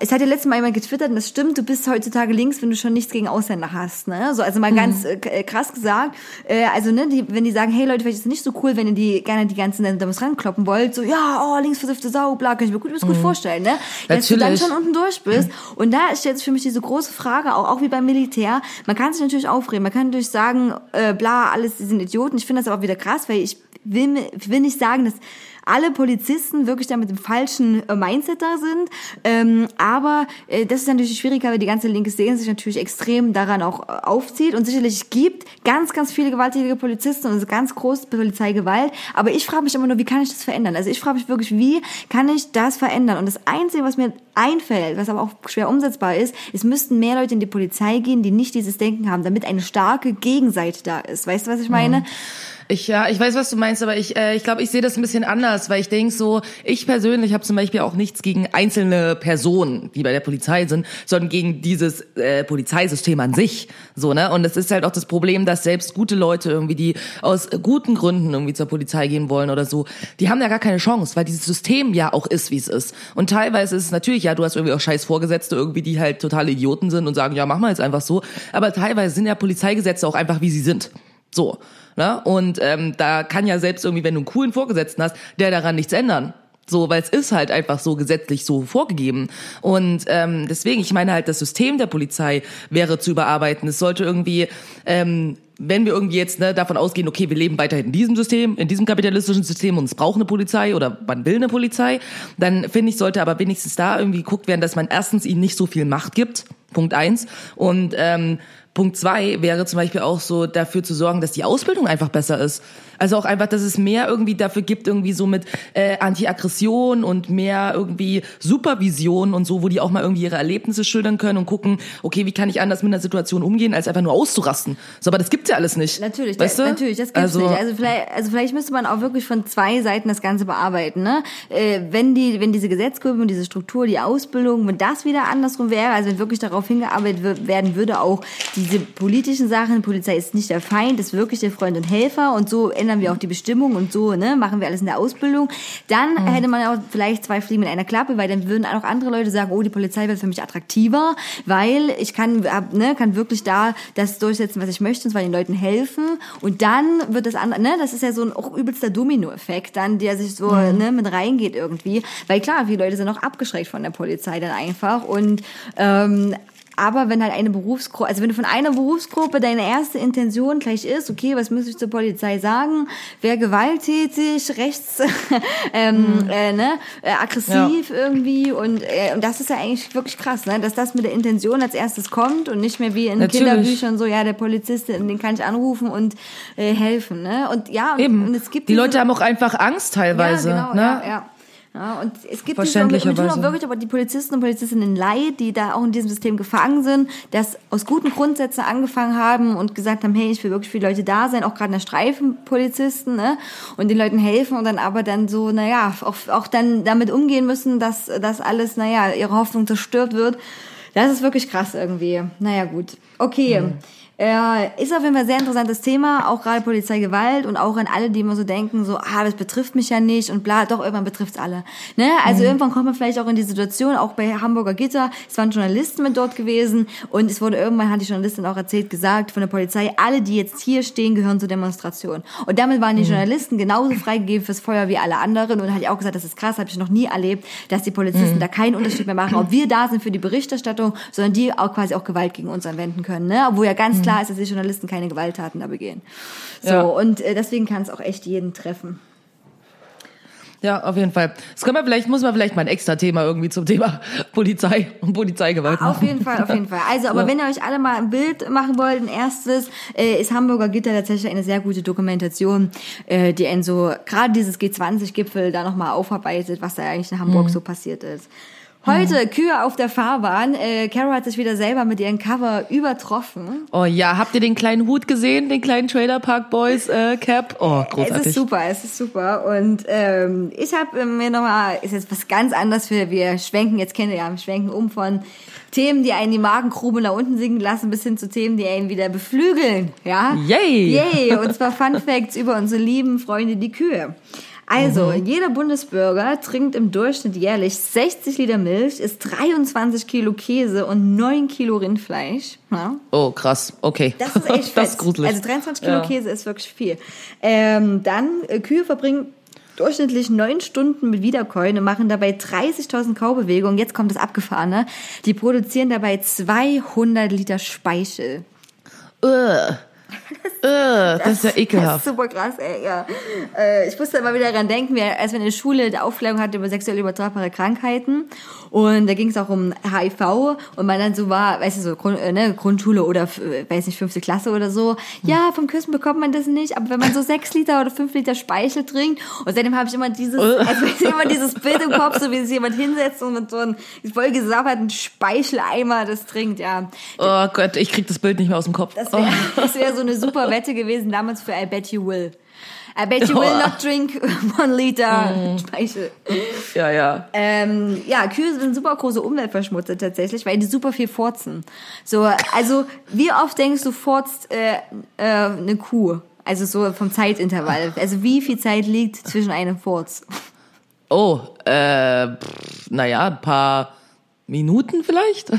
es hat ja letztes Mal jemand getwittert und das stimmt, du bist heutzutage links, wenn du schon nichts gegen Ausländer hast. Ne? So, also mal mhm. ganz äh, krass gesagt. Äh, also, ne, die, wenn die sagen, hey Leute, vielleicht ist es nicht so cool, wenn ihr die gerne die ganzen Demonstranten kloppen wollt, so, ja, oh, links versiffte Sau, bla, kann ich mir gut, mhm. gut vorstellen, ne? Dass du dann schon unten durch bist. Und da stellt sich für mich diese große Frage, auch, auch wie beim Militär, man kann sich natürlich aufregen, man kann natürlich sagen, äh, bla, alles, die sind Idioten. Ich finde das aber auch wieder krass, weil ich will, will nicht sagen, dass alle Polizisten wirklich da mit dem falschen äh, Mindset da sind. Ähm, aber äh, das ist natürlich schwieriger, weil die ganze linke Szene sich natürlich extrem daran auch äh, aufzieht und sicherlich gibt ganz, ganz viele gewalttätige Polizisten und es ist ganz groß Polizeigewalt. Aber ich frage mich immer nur, wie kann ich das verändern? Also ich frage mich wirklich, wie kann ich das verändern? Und das Einzige, was mir einfällt, was aber auch schwer umsetzbar ist, es müssten mehr Leute in die Polizei gehen, die nicht dieses Denken haben, damit eine starke Gegenseite da ist. Weißt du, was ich meine? Mhm. Ich ja, ich weiß, was du meinst, aber ich äh, ich glaube, ich sehe das ein bisschen anders, weil ich denke so, ich persönlich habe zum Beispiel auch nichts gegen einzelne Personen, die bei der Polizei sind, sondern gegen dieses äh, Polizeisystem an sich. So ne und es ist halt auch das Problem, dass selbst gute Leute irgendwie, die aus guten Gründen irgendwie zur Polizei gehen wollen oder so, die haben ja gar keine Chance, weil dieses System ja auch ist, wie es ist. Und teilweise ist es natürlich ja, du hast irgendwie auch scheiß Vorgesetzte irgendwie, die halt totale Idioten sind und sagen, ja mach mal jetzt einfach so. Aber teilweise sind ja Polizeigesetze auch einfach wie sie sind. So. Ne? Und ähm, da kann ja selbst irgendwie, wenn du einen coolen Vorgesetzten hast, der daran nichts ändern. So, weil es ist halt einfach so gesetzlich so vorgegeben. Und ähm, deswegen, ich meine halt, das System der Polizei wäre zu überarbeiten. Es sollte irgendwie, ähm, wenn wir irgendwie jetzt ne, davon ausgehen, okay, wir leben weiterhin in diesem System, in diesem kapitalistischen System und es braucht eine Polizei oder man will eine Polizei, dann finde ich, sollte aber wenigstens da irgendwie geguckt werden, dass man erstens ihnen nicht so viel Macht gibt. Punkt eins. Und ähm, Punkt zwei wäre zum Beispiel auch so dafür zu sorgen, dass die Ausbildung einfach besser ist. Also auch einfach, dass es mehr irgendwie dafür gibt, irgendwie so mit äh, Anti-Aggression und mehr irgendwie Supervision und so, wo die auch mal irgendwie ihre Erlebnisse schildern können und gucken, okay, wie kann ich anders mit einer Situation umgehen, als einfach nur auszurasten. So, aber das gibt's ja alles nicht. Natürlich, weißt das, du? natürlich, das gibt's also, nicht. Also vielleicht, also vielleicht müsste man auch wirklich von zwei Seiten das Ganze bearbeiten. Ne? Äh, wenn die, wenn diese Gesetzgebung diese Struktur, die Ausbildung, wenn das wieder andersrum wäre, also wenn wirklich darauf hingearbeitet werden würde, auch diese politischen Sachen, die Polizei ist nicht der Feind, ist wirklich der Freund und Helfer und so ändern wir auch die Bestimmung und so, ne, machen wir alles in der Ausbildung. Dann mhm. hätte man auch vielleicht zwei Fliegen mit einer Klappe, weil dann würden auch andere Leute sagen, oh, die Polizei wird für mich attraktiver, weil ich kann, ne, kann wirklich da das durchsetzen, was ich möchte, und zwar den Leuten helfen. Und dann wird das andere, ne, das ist ja so ein auch übelster Domino-Effekt, dann, der sich so, mhm. ne, mit reingeht irgendwie. Weil klar, viele Leute sind auch abgeschreckt von der Polizei dann einfach und ähm, aber wenn halt eine Berufsgruppe, also wenn du von einer Berufsgruppe deine erste Intention gleich ist, okay, was muss ich zur Polizei sagen? Wer gewalttätig, rechts, ähm, mhm. äh, ne, äh, aggressiv ja. irgendwie und, äh, und das ist ja eigentlich wirklich krass, ne, dass das mit der Intention als erstes kommt und nicht mehr wie in Natürlich. Kinderbüchern so, ja, der Polizist, den kann ich anrufen und äh, helfen, ne? Und ja, und, Eben. und es gibt die Leute haben auch einfach Angst teilweise, ja, genau, ne? Ja, ja. Ja, und es gibt nicht nur, tun auch wirklich aber die Polizisten und Polizistinnen leid, die da auch in diesem System gefangen sind, das aus guten Grundsätzen angefangen haben und gesagt haben, hey, ich will wirklich für die Leute da sein, auch gerade in der Streifenpolizisten, ne, und den Leuten helfen und dann aber dann so, naja, auch, auch dann damit umgehen müssen, dass das alles, naja, ihre Hoffnung zerstört wird. Das ist wirklich krass irgendwie. Naja, gut. Okay. Mhm. Äh, ist auf jeden Fall ein sehr interessantes Thema, auch gerade Polizeigewalt und auch an alle, die immer so denken, so, ah, das betrifft mich ja nicht und bla, doch, irgendwann betrifft's alle. Ne? Also mhm. irgendwann kommt man vielleicht auch in die Situation, auch bei Hamburger Gitter, es waren Journalisten mit dort gewesen und es wurde irgendwann, hat die Journalistin auch erzählt, gesagt von der Polizei, alle, die jetzt hier stehen, gehören zur Demonstration. Und damit waren die mhm. Journalisten genauso freigegeben fürs Feuer wie alle anderen und hat auch gesagt, das ist krass, habe ich noch nie erlebt, dass die Polizisten mhm. da keinen Unterschied mehr machen, ob wir da sind für die Berichterstattung, sondern die auch quasi auch Gewalt gegen uns anwenden können. Ne? Wo ja ganz klar ist, dass die Journalisten keine Gewalttaten da begehen. So, ja. und äh, deswegen kann es auch echt jeden treffen. Ja, auf jeden Fall. Das können wir vielleicht, muss man vielleicht mal ein extra Thema irgendwie zum Thema Polizei und Polizeigewalt machen. Auf jeden Fall, auf jeden Fall. Also, aber ja. wenn ihr euch alle mal ein Bild machen wollt, ein erstes, äh, ist Hamburger Gitter tatsächlich eine sehr gute Dokumentation, äh, die einen so, gerade dieses G20-Gipfel da nochmal aufarbeitet, was da eigentlich in Hamburg mhm. so passiert ist. Heute mhm. Kühe auf der Fahrbahn. Äh, Caro hat sich wieder selber mit ihrem Cover übertroffen. Oh ja, habt ihr den kleinen Hut gesehen, den kleinen Trailer Park Boys äh, Cap? Oh, großartig. Es ist super, es ist super. Und ähm, ich habe mir nochmal, ist jetzt was ganz anderes für, wir schwenken, jetzt kennt ihr ja, wir schwenken um von Themen, die einen die Magengrube nach unten sinken lassen, bis hin zu Themen, die einen wieder beflügeln. Ja? Yay! Yay! Und zwar Fun Facts über unsere lieben Freunde, die Kühe. Also, mhm. jeder Bundesbürger trinkt im Durchschnitt jährlich 60 Liter Milch, isst 23 Kilo Käse und 9 Kilo Rindfleisch. Ja. Oh, krass. Okay. Das ist echt fett. das ist gruselig. Also 23 Kilo ja. Käse ist wirklich viel. Ähm, dann, äh, Kühe verbringen durchschnittlich neun Stunden mit Wiederkäuen und machen dabei 30.000 Kaubewegungen. Jetzt kommt das Abgefahrene. Die produzieren dabei 200 Liter Speichel. Uh. Das, das, ist ja ekelhaft. Das ist super krass, ey, ja. Äh, ich musste immer wieder daran denken, als wir in der Schule die Aufklärung hatten über sexuell übertragbare Krankheiten. Und da ging es auch um HIV und man dann so war, weißt du, so Grund, äh, ne, Grundschule oder, weiß nicht, fünfte Klasse oder so. Ja, vom Küssen bekommt man das nicht, aber wenn man so sechs Liter oder fünf Liter Speichel trinkt und seitdem habe ich immer dieses, also immer dieses Bild im Kopf, so wie sich jemand hinsetzt und mit so einem voll gesafferten Speicheleimer das trinkt, ja. Oh Gott, ich krieg das Bild nicht mehr aus dem Kopf. Das wäre oh. wär so eine super Wette gewesen damals für I Bet You Will. I bet you will not drink one liter mm. Speichel. Ja, ja. Ähm, ja, Kühe sind super große Umweltverschmutzer tatsächlich, weil die super viel furzen. So, also wie oft denkst du furzt äh, äh, eine Kuh? Also so vom Zeitintervall. Also wie viel Zeit liegt zwischen einem Furz? Oh, äh, naja, ein paar Minuten vielleicht?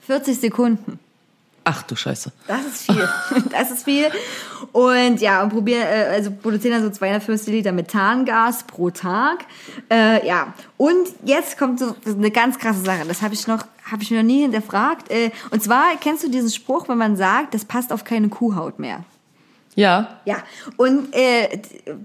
40 Sekunden. Ach du Scheiße. Das ist viel. Das ist viel. Und ja, und probieren, äh, also produzieren dann so 250 Liter Methangas pro Tag. Äh, ja. Und jetzt kommt so eine ganz krasse Sache. Das habe ich noch, habe ich mir noch nie hinterfragt. Äh, und zwar kennst du diesen Spruch, wenn man sagt, das passt auf keine Kuhhaut mehr. Ja. Ja, und äh,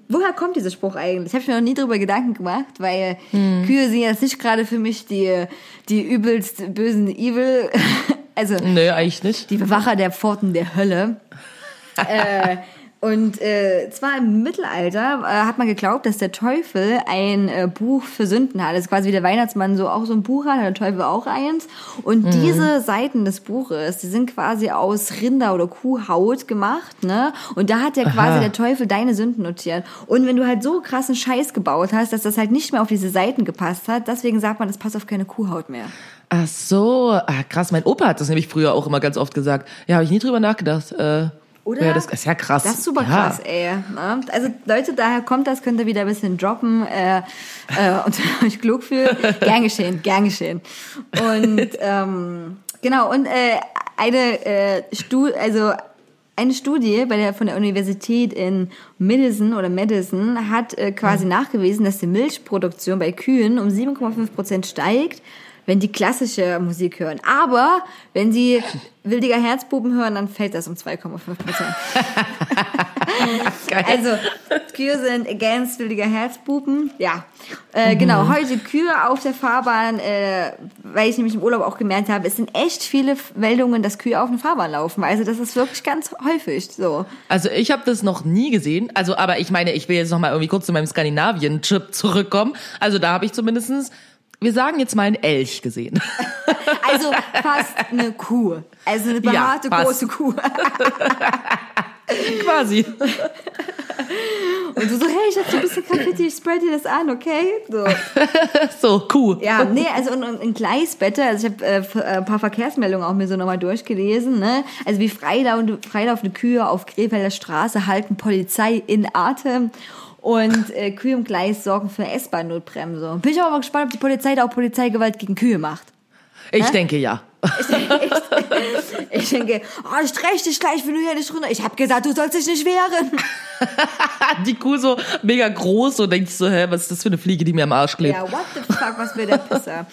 woher kommt dieser Spruch eigentlich? Habe ich mir noch nie drüber Gedanken gemacht, weil hm. Kühe sind jetzt nicht gerade für mich die, die übelst bösen Evil, also Nö, eigentlich nicht. die Bewacher der Pforten der Hölle. äh, und äh, zwar im Mittelalter äh, hat man geglaubt, dass der Teufel ein äh, Buch für Sünden hat. Das ist quasi wie der Weihnachtsmann so auch so ein Buch hat, hat der Teufel auch eins. Und mhm. diese Seiten des Buches, die sind quasi aus Rinder- oder Kuhhaut gemacht, ne? Und da hat ja quasi Aha. der Teufel deine Sünden notiert. Und wenn du halt so krassen Scheiß gebaut hast, dass das halt nicht mehr auf diese Seiten gepasst hat, deswegen sagt man, das passt auf keine Kuhhaut mehr. Ach so, ah, krass. Mein Opa hat das nämlich früher auch immer ganz oft gesagt. Ja, habe ich nie drüber nachgedacht. Äh oder? Ja, das ist ja krass. Das ist super ja. krass, ey. Ne? Also Leute, daher kommt das, könnt ihr wieder ein bisschen droppen äh, äh, und euch klug fühlen. Gern geschehen, gern geschehen. Und ähm, genau, und äh, eine äh, Studie, also eine Studie bei der, von der Universität in Madison oder Madison hat äh, quasi mhm. nachgewiesen, dass die Milchproduktion bei Kühen um 7,5 Prozent steigt wenn die klassische Musik hören. Aber wenn sie Wildiger Herzbuben hören, dann fällt das um 2,5 Prozent. also Kühe sind against Wildiger Herzbuben. Ja, äh, mhm. genau. Heute Kühe auf der Fahrbahn, äh, weil ich nämlich im Urlaub auch gemerkt habe, es sind echt viele Meldungen, dass Kühe auf der Fahrbahn laufen. Also das ist wirklich ganz häufig so. Also ich habe das noch nie gesehen. Also aber ich meine, ich will jetzt noch mal irgendwie kurz zu meinem Skandinavien-Trip zurückkommen. Also da habe ich zumindestens wir sagen jetzt mal einen Elch gesehen. Also fast eine Kuh. Also eine behaarte ja, große Kuh. Quasi. Und du so, hey, ich hab so ein bisschen Graffiti, ich spray dir das an, okay? So, so Kuh. Ja, nee, also und, und in Gleisbette, also ich habe äh, ein paar Verkehrsmeldungen auch mir so nochmal durchgelesen, ne? Also wie freilaufende, freilaufende Kühe auf Krefelder Straße halten Polizei in Atem und äh, Kühe im Gleis sorgen für S-Bahn-Notbremse. Bin ich aber mal gespannt, ob die Polizei da auch Polizeigewalt gegen Kühe macht. Ich Hä? denke ja. Ich, ich, ich denke, oh, ich streich dich gleich, wenn du hier nicht runter. Ich habe gesagt, du sollst dich nicht wehren. die Kuh so mega groß und denkst so, hä, was ist das für eine Fliege, die mir am Arsch klebt? Ja, what the fuck, was will der Pisser?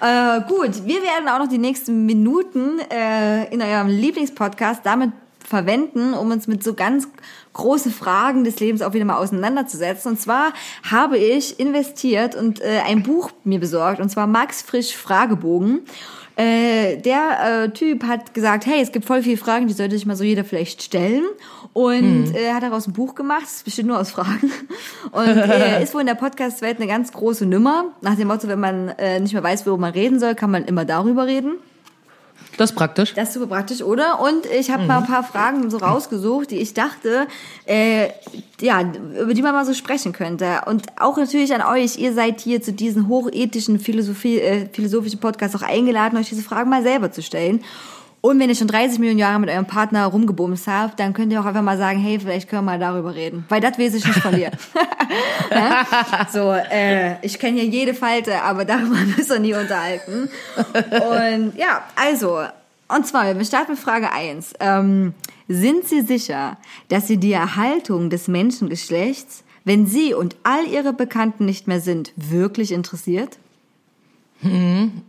äh, gut, wir werden auch noch die nächsten Minuten äh, in eurem Lieblingspodcast damit verwenden, um uns mit so ganz große Fragen des Lebens auch wieder mal auseinanderzusetzen. Und zwar habe ich investiert und äh, ein Buch mir besorgt, und zwar Max Frisch Fragebogen. Äh, der äh, Typ hat gesagt, hey, es gibt voll viele Fragen, die sollte sich mal so jeder vielleicht stellen. Und mhm. äh, hat daraus ein Buch gemacht, es besteht nur aus Fragen. Und äh, ist wohl in der Podcast-Welt eine ganz große Nummer. Nach dem Motto, wenn man äh, nicht mehr weiß, worüber man reden soll, kann man immer darüber reden. Das ist praktisch. Das ist super praktisch, oder? Und ich habe mhm. mal ein paar Fragen so rausgesucht, die ich dachte, äh, ja, über die man mal so sprechen könnte. Und auch natürlich an euch, ihr seid hier zu diesen hochethischen Philosophie, äh, philosophischen Podcasts auch eingeladen, euch diese Fragen mal selber zu stellen. Und wenn ihr schon 30 Millionen Jahre mit eurem Partner rumgebumst habt, dann könnt ihr auch einfach mal sagen, hey, vielleicht können wir mal darüber reden. Weil das weiß ich nicht von dir. So, äh, ich kenne ja jede Falte, aber darüber müssen wir nie unterhalten. Und ja, also, und zwar, wir starten mit Frage 1. Ähm, sind Sie sicher, dass Sie die Erhaltung des Menschengeschlechts, wenn Sie und all Ihre Bekannten nicht mehr sind, wirklich interessiert? Hm.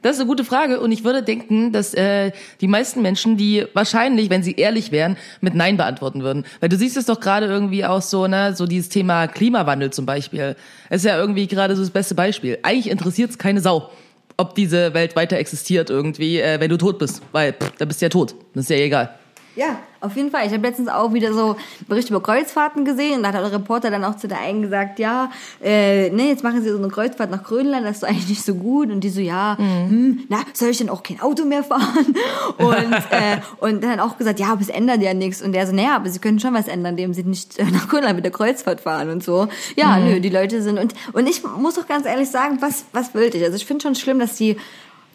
Das ist eine gute Frage und ich würde denken, dass äh, die meisten Menschen, die wahrscheinlich, wenn sie ehrlich wären, mit Nein beantworten würden. Weil du siehst es doch gerade irgendwie auch so, ne, so dieses Thema Klimawandel zum Beispiel. Ist ja irgendwie gerade so das beste Beispiel. Eigentlich interessiert es keine Sau, ob diese Welt weiter existiert irgendwie, äh, wenn du tot bist. Weil, pff, da bist du ja tot. Das ist ja egal. Ja, auf jeden Fall. Ich habe letztens auch wieder so Berichte über Kreuzfahrten gesehen und da hat der Reporter dann auch zu der einen gesagt, ja, äh, ne, jetzt machen sie so eine Kreuzfahrt nach Grönland, das ist eigentlich nicht so gut. Und die so, ja, mhm. hm, na, soll ich denn auch kein Auto mehr fahren? Und, äh, und dann auch gesagt, ja, aber es ändert ja nichts. Und der so, naja, aber sie können schon was ändern, indem sie nicht äh, nach Grönland mit der Kreuzfahrt fahren und so. Ja, mhm. nö, die Leute sind, und, und ich muss doch ganz ehrlich sagen, was, was will ich? Also ich finde schon schlimm, dass die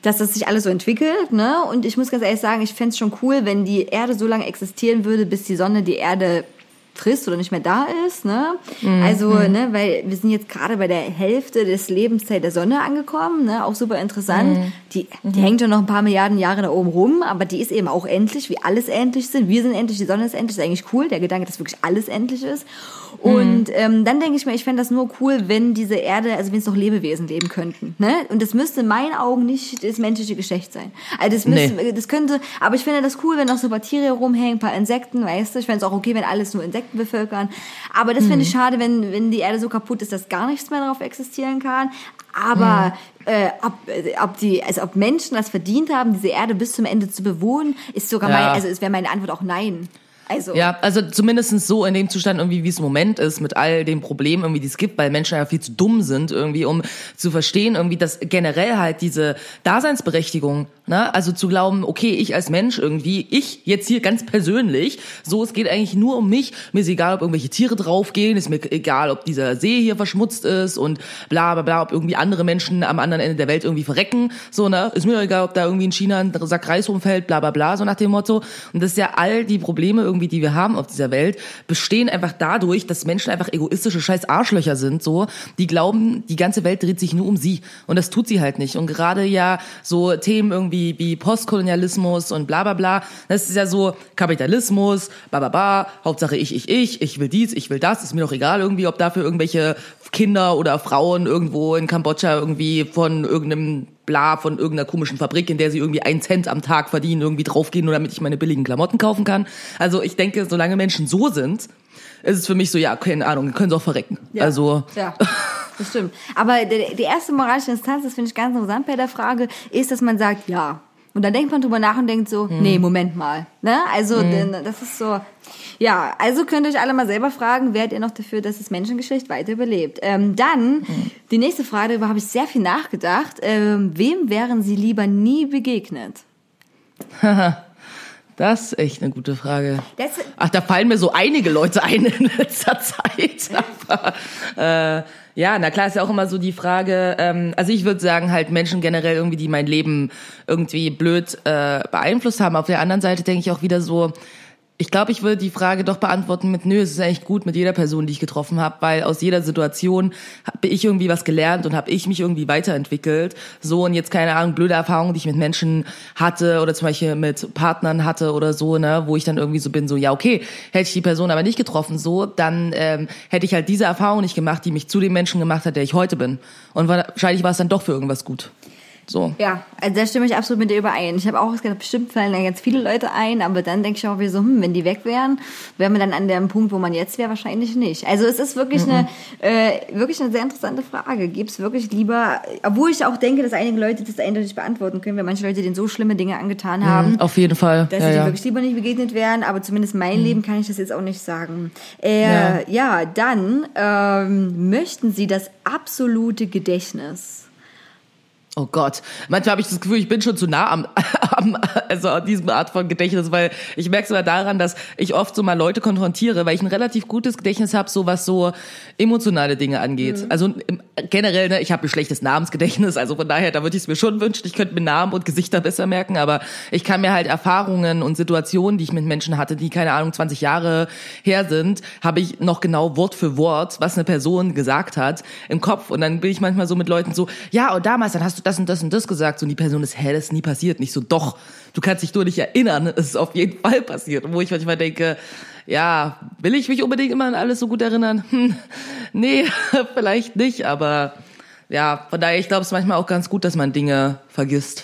dass das sich alles so entwickelt. Ne? Und ich muss ganz ehrlich sagen, ich fände es schon cool, wenn die Erde so lange existieren würde, bis die Sonne die Erde frisst oder nicht mehr da ist, ne? Mhm. Also, ne, weil wir sind jetzt gerade bei der Hälfte des Lebenszeit der Sonne angekommen, ne? Auch super interessant. Mhm. Die, die mhm. hängt schon noch ein paar Milliarden Jahre da oben rum, aber die ist eben auch endlich, wie alles endlich sind. Wir sind endlich, die Sonne ist endlich, ist eigentlich cool. Der Gedanke, dass wirklich alles endlich ist. Und ähm, dann denke ich mir, ich fände das nur cool, wenn diese Erde, also wenn es noch Lebewesen leben könnten. Ne? Und das müsste in meinen Augen nicht das menschliche Geschlecht sein. Also das, müsste, nee. das könnte, aber ich finde das cool, wenn noch so Bakterien rumhängen, ein paar Insekten, weißt du. Ich fände es auch okay, wenn alles nur Insekten bevölkern. Aber das mhm. finde ich schade, wenn, wenn die Erde so kaputt ist, dass gar nichts mehr darauf existieren kann. Aber mhm. äh, ob, äh, ob die, also ob Menschen das verdient haben, diese Erde bis zum Ende zu bewohnen, ist sogar ja. mein, also es wäre meine Antwort auch nein. Also. Ja, also zumindestens so in dem Zustand irgendwie, wie es im Moment ist, mit all den Problemen irgendwie, die es gibt, weil Menschen ja viel zu dumm sind irgendwie, um zu verstehen irgendwie, dass generell halt diese Daseinsberechtigung, ne, also zu glauben, okay, ich als Mensch irgendwie, ich jetzt hier ganz persönlich, so, es geht eigentlich nur um mich, mir ist egal, ob irgendwelche Tiere draufgehen, ist mir egal, ob dieser See hier verschmutzt ist und bla, bla, bla, ob irgendwie andere Menschen am anderen Ende der Welt irgendwie verrecken, so, ne, ist mir egal, ob da irgendwie in China ein Sack Reis rumfällt, bla, bla, bla, so nach dem Motto. Und das ist ja all die Probleme irgendwie, die wir haben auf dieser Welt, bestehen einfach dadurch, dass Menschen einfach egoistische scheiß Arschlöcher sind, so, die glauben, die ganze Welt dreht sich nur um sie. Und das tut sie halt nicht. Und gerade ja so Themen irgendwie wie Postkolonialismus und bla bla bla, das ist ja so Kapitalismus, ba ba ba, Hauptsache ich, ich, ich, ich will dies, ich will das, ist mir doch egal irgendwie, ob dafür irgendwelche Kinder oder Frauen irgendwo in Kambodscha irgendwie von irgendeinem bla von irgendeiner komischen Fabrik, in der sie irgendwie einen Cent am Tag verdienen, irgendwie draufgehen, nur damit ich meine billigen Klamotten kaufen kann. Also ich denke, solange Menschen so sind, ist es für mich so, ja, keine Ahnung, können sie auch verrecken. Ja. Also. Ja. Das stimmt. Aber die erste moralische Instanz, das finde ich ganz interessant bei der Frage, ist, dass man sagt, ja. Und dann denkt man drüber nach und denkt so, hm. nee, Moment mal. Ne? Also, hm. das ist so, ja, also könnt ihr euch alle mal selber fragen, wärt ihr noch dafür, dass das Menschengeschlecht weiter überlebt? Ähm, dann, mhm. die nächste Frage, darüber habe ich sehr viel nachgedacht. Ähm, wem wären Sie lieber nie begegnet? Das ist echt eine gute Frage. Das, Ach, da fallen mir so einige Leute ein in letzter Zeit. Aber, äh, ja, na klar ist ja auch immer so die Frage, ähm, also ich würde sagen halt Menschen generell irgendwie, die mein Leben irgendwie blöd äh, beeinflusst haben. Auf der anderen Seite denke ich auch wieder so, ich glaube, ich würde die Frage doch beantworten mit, nö, es ist eigentlich gut mit jeder Person, die ich getroffen habe, weil aus jeder Situation habe ich irgendwie was gelernt und habe ich mich irgendwie weiterentwickelt. So und jetzt keine Ahnung, blöde Erfahrungen, die ich mit Menschen hatte oder zum Beispiel mit Partnern hatte oder so, ne, wo ich dann irgendwie so bin, so ja okay, hätte ich die Person aber nicht getroffen, so dann ähm, hätte ich halt diese Erfahrung nicht gemacht, die mich zu dem Menschen gemacht hat, der ich heute bin. Und wahrscheinlich war es dann doch für irgendwas gut. So. Ja, also da stimme ich absolut mit dir überein. Ich habe auch gesagt, bestimmt fallen da ganz viele Leute ein, aber dann denke ich auch wieder so, hm, wenn die weg wären, wären wir dann an dem Punkt, wo man jetzt wäre, wahrscheinlich nicht. Also es ist wirklich mhm. eine äh, wirklich eine sehr interessante Frage. Gibt es wirklich lieber, obwohl ich auch denke, dass einige Leute das eindeutig beantworten können, weil manche Leute denen so schlimme Dinge angetan haben. Mhm, auf jeden Fall. Dass ja, sie ja. wirklich lieber nicht begegnet wären, aber zumindest mein mhm. Leben kann ich das jetzt auch nicht sagen. Äh, ja. ja, dann ähm, möchten Sie das absolute Gedächtnis. Oh Gott, manchmal habe ich das Gefühl, ich bin schon zu nah am, am also an diesem Art von Gedächtnis, weil ich merke sogar daran, dass ich oft so mal Leute konfrontiere, weil ich ein relativ gutes Gedächtnis habe, so was so emotionale Dinge angeht. Mhm. Also generell, ne, ich habe ein schlechtes Namensgedächtnis, also von daher, da würde ich es mir schon wünschen, ich könnte mir Namen und Gesichter besser merken, aber ich kann mir halt Erfahrungen und Situationen, die ich mit Menschen hatte, die keine Ahnung 20 Jahre her sind, habe ich noch genau Wort für Wort, was eine Person gesagt hat, im Kopf und dann bin ich manchmal so mit Leuten so, ja, und damals, dann hast du das und das und das gesagt. Und die Person ist, hä, das ist nie passiert. Nicht so, doch, du kannst dich nur nicht erinnern. Es ist auf jeden Fall passiert. Wo ich manchmal denke, ja, will ich mich unbedingt immer an alles so gut erinnern? Hm, nee, vielleicht nicht, aber ja, von daher, ich glaube, es ist manchmal auch ganz gut, dass man Dinge vergisst.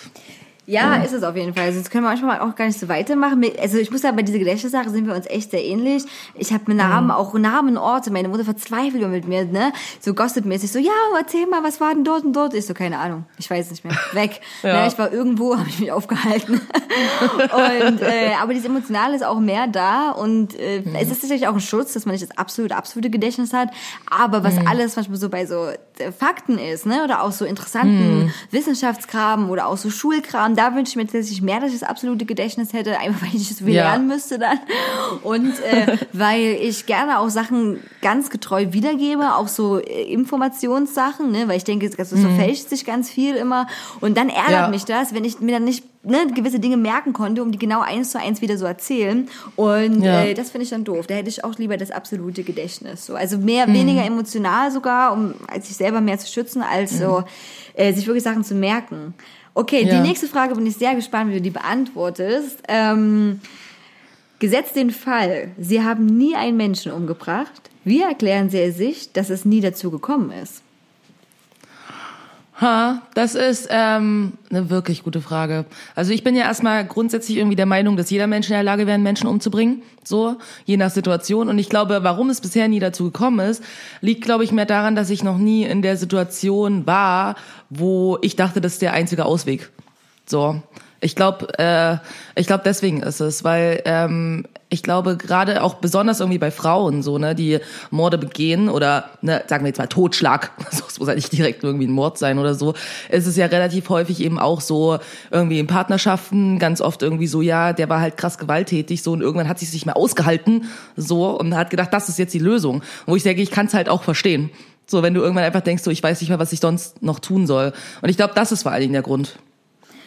Ja, ist es auf jeden Fall. Also jetzt können wir manchmal auch gar nicht so weitermachen. Also ich muss sagen, bei dieser Gedächtnissache sind wir uns echt sehr ähnlich. Ich habe Namen, mhm. auch Namen, Orte. Meine Mutter verzweifelt immer mit mir, ne? So gossipmäßig so, ja, erzähl mal, was war denn dort und dort? Ich so, keine Ahnung. Ich weiß nicht mehr. Weg. ja. ne, ich war irgendwo, habe ich mich aufgehalten. und, äh, aber dieses Emotionale ist auch mehr da. Und äh, mhm. es ist sicherlich auch ein Schutz, dass man nicht das absolute, absolute Gedächtnis hat. Aber was mhm. alles manchmal so bei so äh, Fakten ist, ne? Oder auch so interessanten mhm. Wissenschaftskram oder auch so Schulkram, und da wünsche ich mir tatsächlich mehr, dass ich das absolute Gedächtnis hätte, einfach weil ich so viel ja. lernen müsste dann. Und äh, weil ich gerne auch Sachen ganz getreu wiedergebe, auch so äh, Informationssachen, ne? weil ich denke, das so mhm. verfälscht sich ganz viel immer. Und dann ärgert ja. mich das, wenn ich mir dann nicht ne, gewisse Dinge merken konnte, um die genau eins zu eins wieder so erzählen. Und Ja. äh, das finde ich dann doof. Da hätte ich auch lieber das absolute Gedächtnis. So. Also mehr, weniger emotional sogar, um als sich selber mehr zu schützen, als so äh, sich wirklich Sachen zu merken. Okay, Ja. die nächste Frage bin ich sehr gespannt, wie du die beantwortest. Ähm, Gesetzt den Fall, Sie haben nie einen Menschen umgebracht. Wie erklären Sie sich, dass es nie dazu gekommen ist? Ha, das ist ähm, eine wirklich gute Frage. Also ich bin ja erstmal grundsätzlich irgendwie der Meinung, dass jeder Mensch in der Lage wäre, Menschen umzubringen, so je nach Situation. Und ich glaube, warum es bisher nie dazu gekommen ist, liegt, glaube ich, mehr daran, dass ich noch nie in der Situation war, wo ich dachte, das ist der einzige Ausweg. So, ich glaube, äh, ich glaube, deswegen ist es, weil ähm, ich glaube gerade auch besonders irgendwie bei Frauen so, ne, die Morde begehen oder ne, sagen wir jetzt mal Totschlag, so, es muss ja nicht direkt irgendwie ein Mord sein oder so, ist es ja relativ häufig eben auch so irgendwie in Partnerschaften ganz oft irgendwie so, ja, der war halt krass gewalttätig so und irgendwann hat sich nicht mehr ausgehalten so und hat gedacht, das ist jetzt die Lösung, wo ich denke, ich kann es halt auch verstehen. So, wenn du irgendwann einfach denkst, so, ich weiß nicht mehr, was ich sonst noch tun soll. Und ich glaube, das ist vor allen Dingen der Grund.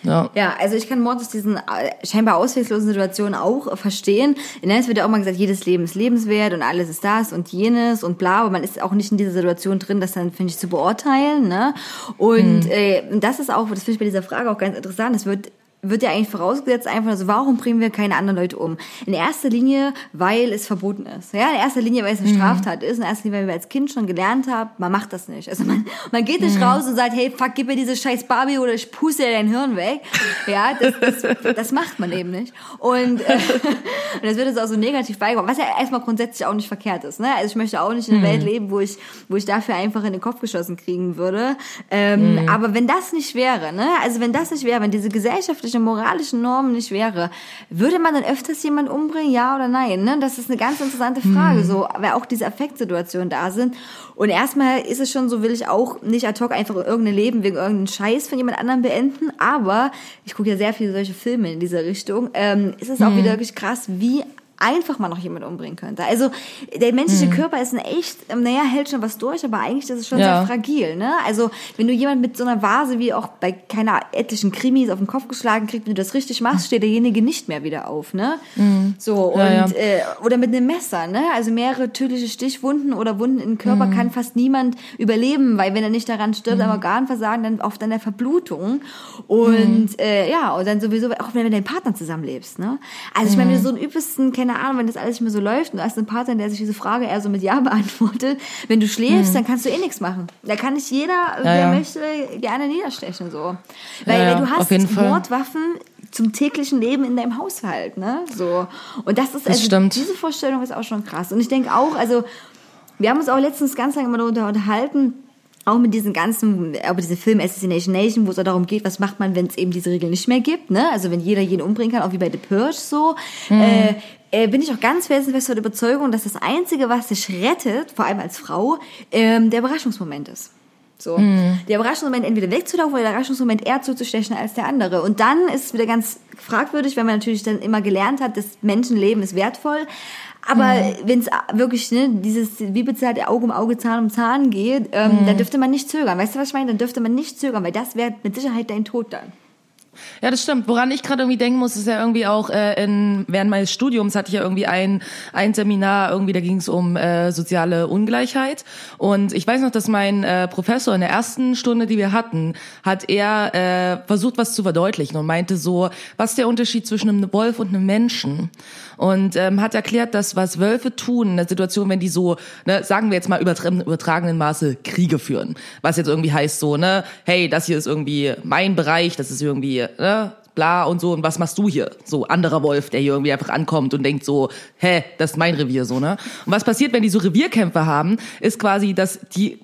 Ja. Ja, also ich kann Mord aus diesen äh, scheinbar ausweglosen Situationen auch verstehen. In Es wird ja auch mal gesagt, jedes Leben ist lebenswert und alles ist das und jenes und bla, aber man ist auch nicht in dieser Situation drin, das dann, finde ich, zu beurteilen. Ne? Und äh, das ist auch, das finde ich bei dieser Frage auch ganz interessant, es wird wird ja eigentlich vorausgesetzt einfach, also warum bringen wir keine anderen Leute um? In erster Linie, weil es verboten ist. Ja, in erster Linie, weil es eine Straftat ist. In erster Linie, weil wir als Kind schon gelernt haben, man macht das nicht. Also man, man geht nicht raus und sagt, hey, fuck, gib mir diese scheiß Barbie oder ich puste dir dein Hirn weg. Ja, das, das, das macht man eben nicht. Und, äh, und das wird jetzt auch so negativ beigebracht, was ja erstmal grundsätzlich auch nicht verkehrt ist. Ne? Also ich möchte auch nicht in einer Welt leben, wo ich, wo ich dafür einfach in den Kopf geschossen kriegen würde. Ähm, Aber wenn das nicht wäre, ne? also wenn das nicht wäre, wenn diese gesellschaftliche, moralische Normen nicht wäre, würde man dann öfters jemanden umbringen, ja oder nein? Ne? Das ist eine ganz interessante Frage, so, weil auch diese Affektsituationen da sind. Und erstmal ist es schon so, will ich auch nicht ad hoc einfach irgendein Leben wegen irgendeinem Scheiß von jemand anderem beenden, aber ich gucke ja sehr viele solche Filme in dieser Richtung. Ähm, ist es auch wieder wirklich krass, wie einfach man noch jemanden umbringen könnte. Also der menschliche Körper ist ein echt, naja, hält schon was durch, aber eigentlich ist es schon Ja. sehr fragil. Ne? Also wenn du jemand mit so einer Vase wie auch bei keiner etlichen Krimis auf den Kopf geschlagen kriegst, wenn du das richtig machst, steht derjenige nicht mehr wieder auf. Ne? So und Ja, ja. Äh, oder mit einem Messer. Ne? Also mehrere tödliche Stichwunden oder Wunden im Körper kann fast niemand überleben, weil wenn er nicht daran stirbt, am Organversagen, dann oft an der Verblutung. Und äh, ja, und dann sowieso, auch wenn du mit deinem Partner zusammenlebst. Ne? Also ich meine, wenn du so einen übelsten, keine Ahnung, wenn das alles nicht mehr so läuft und du hast einen Partner, der sich diese Frage eher so mit Ja beantwortet, wenn du schläfst, dann kannst du eh nichts machen. Da kann nicht jeder, wer ja. möchte, gerne niederstechen. so. Weil, Ja, ja, weil du hast. Mordwaffen zum täglichen Leben in deinem Haushalt, ne? So. Und das ist, also, stimmt. diese Vorstellung ist auch schon krass. Und ich denke auch, also, wir haben uns auch letztens ganz lange mal darüber unterhalten, auch mit diesen ganzen, aber diese Film Assassination Nation, wo es auch darum geht, was macht man, wenn es eben diese Regel nicht mehr gibt, ne? Also wenn jeder jeden umbringen kann, auch wie bei The Purge so, äh, äh, bin ich auch ganz felsenfest der Überzeugung, dass das Einzige, was dich rettet, vor allem als Frau, ähm, der Überraschungsmoment ist. So. Der Überraschungsmoment entweder wegzulaufen oder der Überraschungsmoment eher zuzustechen als der andere. Und dann ist es wieder ganz fragwürdig, wenn man natürlich dann immer gelernt hat, das Menschenleben ist wertvoll. Aber wenn es wirklich ne, dieses, wie bezahlt Auge um Auge, Zahn um Zahn geht, ähm, dann dürfte man nicht zögern. Weißt du, was ich meine? Dann dürfte man nicht zögern, weil das wäre mit Sicherheit dein Tod dann. Ja, das stimmt. Woran ich gerade irgendwie denken muss, ist ja irgendwie auch äh, in, während meines Studiums hatte ich ja irgendwie ein, ein Seminar, irgendwie da ging es um äh, soziale Ungleichheit. Und ich weiß noch, dass mein äh, Professor in der ersten Stunde, die wir hatten, hat er äh, versucht, was zu verdeutlichen und meinte so, was ist der Unterschied zwischen einem Wolf und einem Menschen? Und ähm, hat erklärt, dass was Wölfe tun in der Situation, wenn die so, ne, sagen wir jetzt mal übertrieben, übertragenen Maße Kriege führen. Was jetzt irgendwie heißt so, ne, hey, das hier ist irgendwie mein Bereich, das ist irgendwie, ne, bla und so, und was machst du hier? So, anderer Wolf, der hier irgendwie einfach ankommt und denkt so, hä, das ist mein Revier, so, ne? Und was passiert, wenn die so Revierkämpfe haben, ist quasi, dass die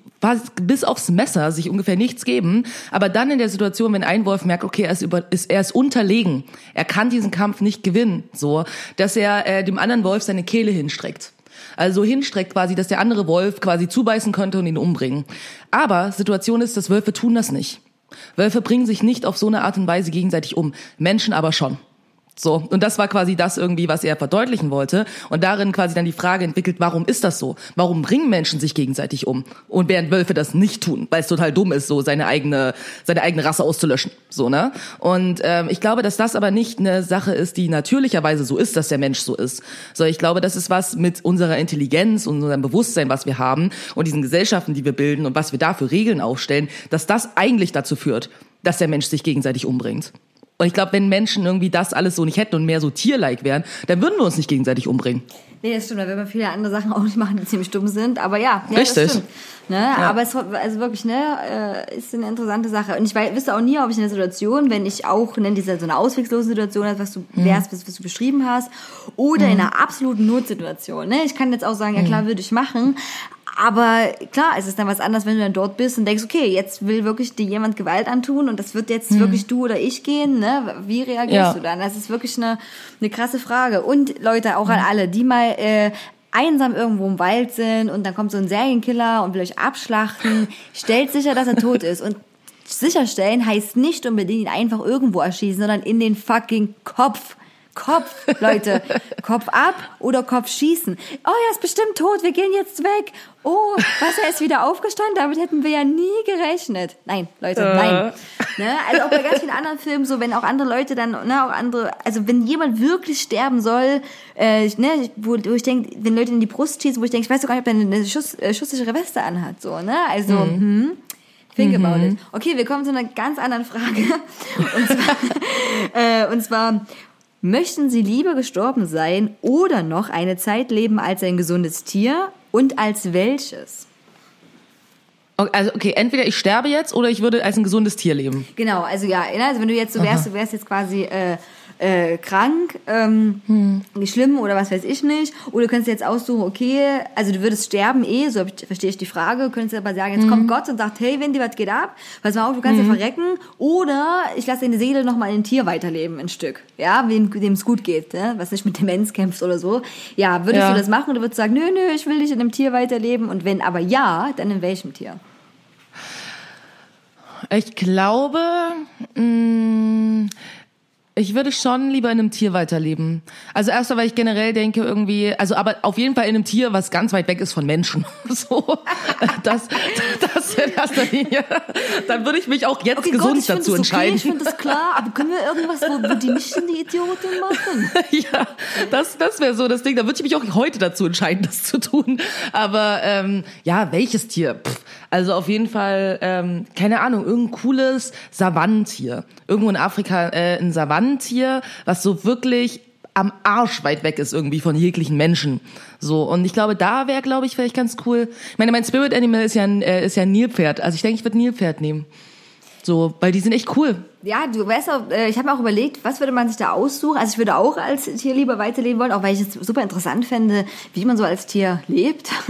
bis aufs Messer sich ungefähr nichts geben, aber dann in der Situation, wenn ein Wolf merkt, okay, er ist, über, ist, er ist unterlegen, er kann diesen Kampf nicht gewinnen, so, dass er äh, dem anderen Wolf seine Kehle hinstreckt. Also hinstreckt quasi, dass der andere Wolf quasi zubeißen könnte und ihn umbringen. Aber Situation ist, dass Wölfe tun das nicht. Wölfe bringen sich nicht auf so eine Art und Weise gegenseitig um. Menschen aber schon. So, und das war quasi das irgendwie, was er verdeutlichen wollte. Und darin quasi dann die Frage entwickelt, warum ist das so? Warum bringen Menschen sich gegenseitig um? Und während Wölfe das nicht tun, weil es total dumm ist, so seine eigene, seine eigene Rasse auszulöschen. So, ne? Und ähm, ich glaube, dass das aber nicht eine Sache ist, die natürlicherweise so ist, dass der Mensch so ist. So, ich glaube, das ist was mit unserer Intelligenz und unserem Bewusstsein, was wir haben und diesen Gesellschaften, die wir bilden und was wir da für Regeln aufstellen, dass das eigentlich dazu führt, dass der Mensch sich gegenseitig umbringt. Und ich glaube, wenn Menschen irgendwie das alles so nicht hätten und mehr so tierlike wären, dann würden wir uns nicht gegenseitig umbringen. Nee, das stimmt, da würden wir viele andere Sachen auch nicht machen, die ziemlich dumm sind. Aber ja, ja Richtig. das stimmt. Ne? Ja. Aber es also wirklich, ne, äh, ist eine interessante Sache. Und ich weiß, wüsste auch nie, ob ich in der Situation, wenn ich auch ne, diese so eine auswegslose Situation habe, was du mhm. wärst, was, was, du beschrieben hast, oder mhm. in einer absoluten Notsituation. Ne? Ich kann jetzt auch sagen, ja klar, mhm. würde ich machen. Aber klar, es ist dann was anderes, wenn du dann dort bist und denkst, okay, jetzt will wirklich dir jemand Gewalt antun und das wird jetzt hm. wirklich du oder ich gehen, ne? Wie reagierst ja. du dann? Das ist wirklich eine, eine krasse Frage. Und Leute, auch an hm. alle, die mal äh, einsam irgendwo im Wald sind und dann kommt so ein Serienkiller und will euch abschlachten, stellt sicher, dass er tot ist. Und sicherstellen heißt nicht unbedingt ihn einfach irgendwo erschießen, sondern in den fucking Kopf. Kopf, Leute. Kopf ab oder Kopf schießen. Oh, er ist bestimmt tot, wir gehen jetzt weg. Oh, was, er ist wieder aufgestanden? Damit hätten wir ja nie gerechnet. Nein, Leute, äh. nein. Ne? Also auch bei ganz vielen anderen Filmen, so wenn auch andere Leute dann, ne, auch andere, also wenn jemand wirklich sterben soll, äh, ne, wo, wo ich denke, wenn Leute in die Brust schießen, wo ich denke, ich weiß doch gar nicht, ob er eine Schuss, äh, schusssichere Weste anhat, so, ne? Also, mhm. hm. Think mhm. about it. Okay, wir kommen zu einer ganz anderen Frage. Und zwar, äh, und zwar Möchten Sie lieber gestorben sein oder noch eine Zeit leben als ein gesundes Tier und als welches? Also okay, entweder ich sterbe jetzt oder ich würde als ein gesundes Tier leben. Genau, also ja, ne, also wenn du jetzt so wärst, Aha. du wärst jetzt quasi äh, äh, krank, ähm, hm. schlimm oder was weiß ich nicht. Oder du könntest jetzt aussuchen, okay, also du würdest sterben eh, so verstehe ich die Frage, du könntest aber sagen, jetzt hm. kommt Gott und sagt, hey Wendy, was geht ab? Pass mal auf, du kannst hm. ja verrecken. Oder ich lasse deine Seele nochmal in ein Tier weiterleben, ein Stück. Ja, dem es gut geht, ne? was nicht mit Demenz kämpft oder so. Ja, würdest ja. du das machen oder würdest du sagen, nö, nö, ich will nicht in einem Tier weiterleben? Und wenn aber ja, dann in welchem Tier? Ich glaube, mh, mm, ich würde schon lieber in einem Tier weiterleben. Also erstmal, weil ich generell denke irgendwie, also aber auf jeden Fall in einem Tier, was ganz weit weg ist von Menschen. So, das, das in erster Linie. Dann würde ich mich auch jetzt okay, gesund Gott, dazu entscheiden. Okay, ich finde das klar, aber können wir irgendwas, wo, wo die nicht in die Idiotin machen? ja, das, das wäre so das Ding. Da würde ich mich auch heute dazu entscheiden, das zu tun. Aber ähm, ja, welches Tier? Pff, also auf jeden Fall, ähm, keine Ahnung, irgendein cooles Savannentier. Irgendwo in Afrika äh, ein Savannentier, was so wirklich am Arsch weit weg ist irgendwie von jeglichen Menschen. So und ich glaube, da wäre, glaube ich, vielleicht ganz cool. Ich meine, mein Spirit Animal ist ja ein, äh, ist ja ein Nilpferd. Also ich denke, ich würde Nilpferd nehmen. So, weil die sind echt cool. Ja, du weißt auch, äh, ich habe mir auch überlegt, was würde man sich da aussuchen? Also ich würde auch als Tier lieber weiterleben wollen, auch weil ich es super interessant fände, wie man so als Tier lebt.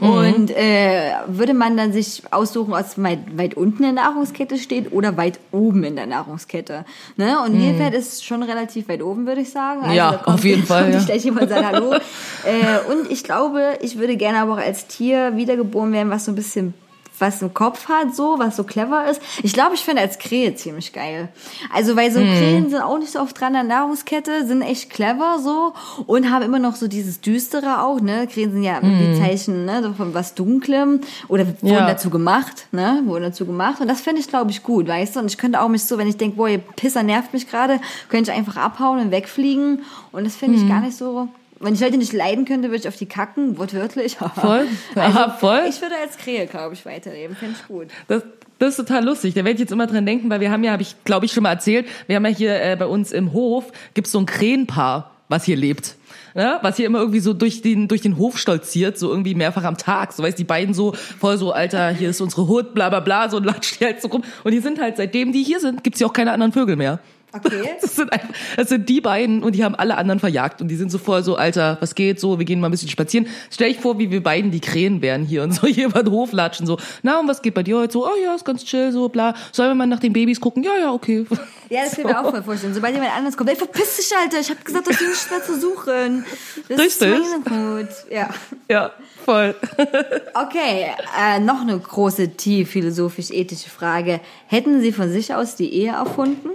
Mhm. Und äh, würde man dann sich aussuchen, was weit, weit unten in der Nahrungskette steht oder weit oben in der Nahrungskette. Ne? Und mhm. Nilpferd ist schon relativ weit oben, würde ich sagen. Also ja, auf jeden Fall. Ja. Ich jemand sagen Hallo. äh, und ich glaube, ich würde gerne aber auch als Tier wiedergeboren werden, was so ein bisschen was im Kopf hat, so, was so clever ist. Ich glaube, ich finde als Krähe ziemlich geil. Also, weil so hm. Krähen sind auch nicht so oft dran an der Nahrungskette, sind echt clever so und haben immer noch so dieses Düstere auch, ne? Krähen sind ja hm. die Zeichen, ne, von was Dunklem oder wurden ja. dazu gemacht, ne? Wurden dazu gemacht und das finde ich, glaube ich, gut, weißt du? Und ich könnte auch mich so, wenn ich denke, boah, ihr Pisser nervt mich gerade, könnte ich einfach abhauen und wegfliegen und das finde ich hm. gar nicht so wenn ich Leute nicht leiden könnte, würde ich auf die kacken, wortwörtlich. Voll. Also, Aha, voll. Ich würde als Krähe, glaube ich, weiterleben. Finde ich gut. Das, das ist total lustig. Da werde ich jetzt immer dran denken, weil wir haben ja, habe ich, glaube ich, schon mal erzählt, wir haben ja hier äh, bei uns im Hof, gibt's so ein Krähenpaar, was hier lebt. Ja, was hier immer irgendwie so durch den, durch den Hof stolziert, so irgendwie mehrfach am Tag. So weißt die beiden so voll so, Alter, hier ist unsere Hut, bla bla bla, so latscht die halt so rum. Und die sind halt, seitdem die hier sind, gibt's hier auch keine anderen Vögel mehr. Okay. Das sind, einfach, das sind die beiden und die haben alle anderen verjagt und die sind so voll so, Alter, was geht so, wir gehen mal ein bisschen spazieren. Stell ich vor, wie wir beiden die Krähen wären hier und so hier über den Hof latschen, so, na und was geht bei dir heute so, oh ja, ist ganz chill, so, bla. Sollen wir mal nach den Babys gucken? Ja, ja, okay. Ja, das kann ich mir auch voll vorstellen. Sobald jemand anders kommt, ey, verpiss dich, Alter, ich hab gesagt, dass du nichts mehr zu suchen. Das Richtig. ist Hut. Ja. Ja, voll. Okay, äh, noch eine große, tief philosophisch-ethische Frage. Hätten Sie von sich aus die Ehe erfunden?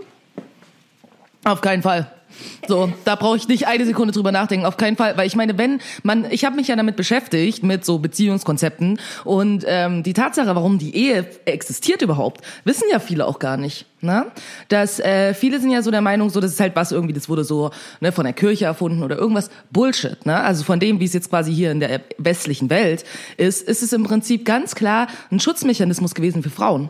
Auf keinen Fall. So, da brauche ich nicht eine Sekunde drüber nachdenken, auf keinen Fall, weil ich meine, wenn man, ich habe mich ja damit beschäftigt mit so Beziehungskonzepten und ähm, die Tatsache, warum die Ehe existiert überhaupt, wissen ja viele auch gar nicht. Ne? Dass äh, viele sind ja so der Meinung, so das ist halt was irgendwie, das wurde so ne, von der Kirche erfunden oder irgendwas Bullshit. Ne? Also von dem, wie es jetzt quasi hier in der westlichen Welt ist, ist es im Prinzip ganz klar ein Schutzmechanismus gewesen für Frauen.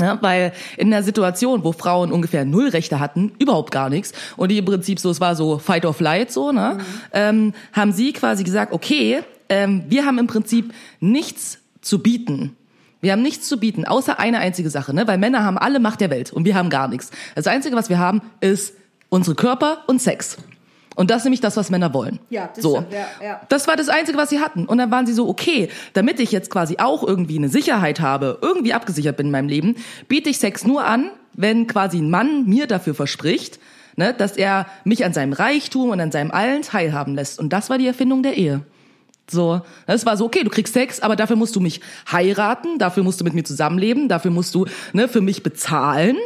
Ja, weil in der Situation, wo Frauen ungefähr null Rechte hatten, überhaupt gar nichts, und die im Prinzip so, es war so Fight or Flight so, ne, mhm. ähm, haben sie quasi gesagt, okay, ähm, wir haben im Prinzip nichts zu bieten. Wir haben nichts zu bieten, außer eine einzige Sache, ne? Weil Männer haben alle Macht der Welt und wir haben gar nichts. Das Einzige, was wir haben, ist unsere Körper und Sex. Und das ist nämlich das, was Männer wollen. Ja, das so. stimmt, ja, ja. Das war das Einzige, was sie hatten. Und dann waren sie so, okay, damit ich jetzt quasi auch irgendwie eine Sicherheit habe, irgendwie abgesichert bin in meinem Leben, biete ich Sex nur an, wenn quasi ein Mann mir dafür verspricht, ne, dass er mich an seinem Reichtum und an seinem allen teilhaben lässt. Und das war die Erfindung der Ehe. So, das war so, okay, du kriegst Sex, aber dafür musst du mich heiraten, dafür musst du mit mir zusammenleben, dafür musst du ne, für mich bezahlen.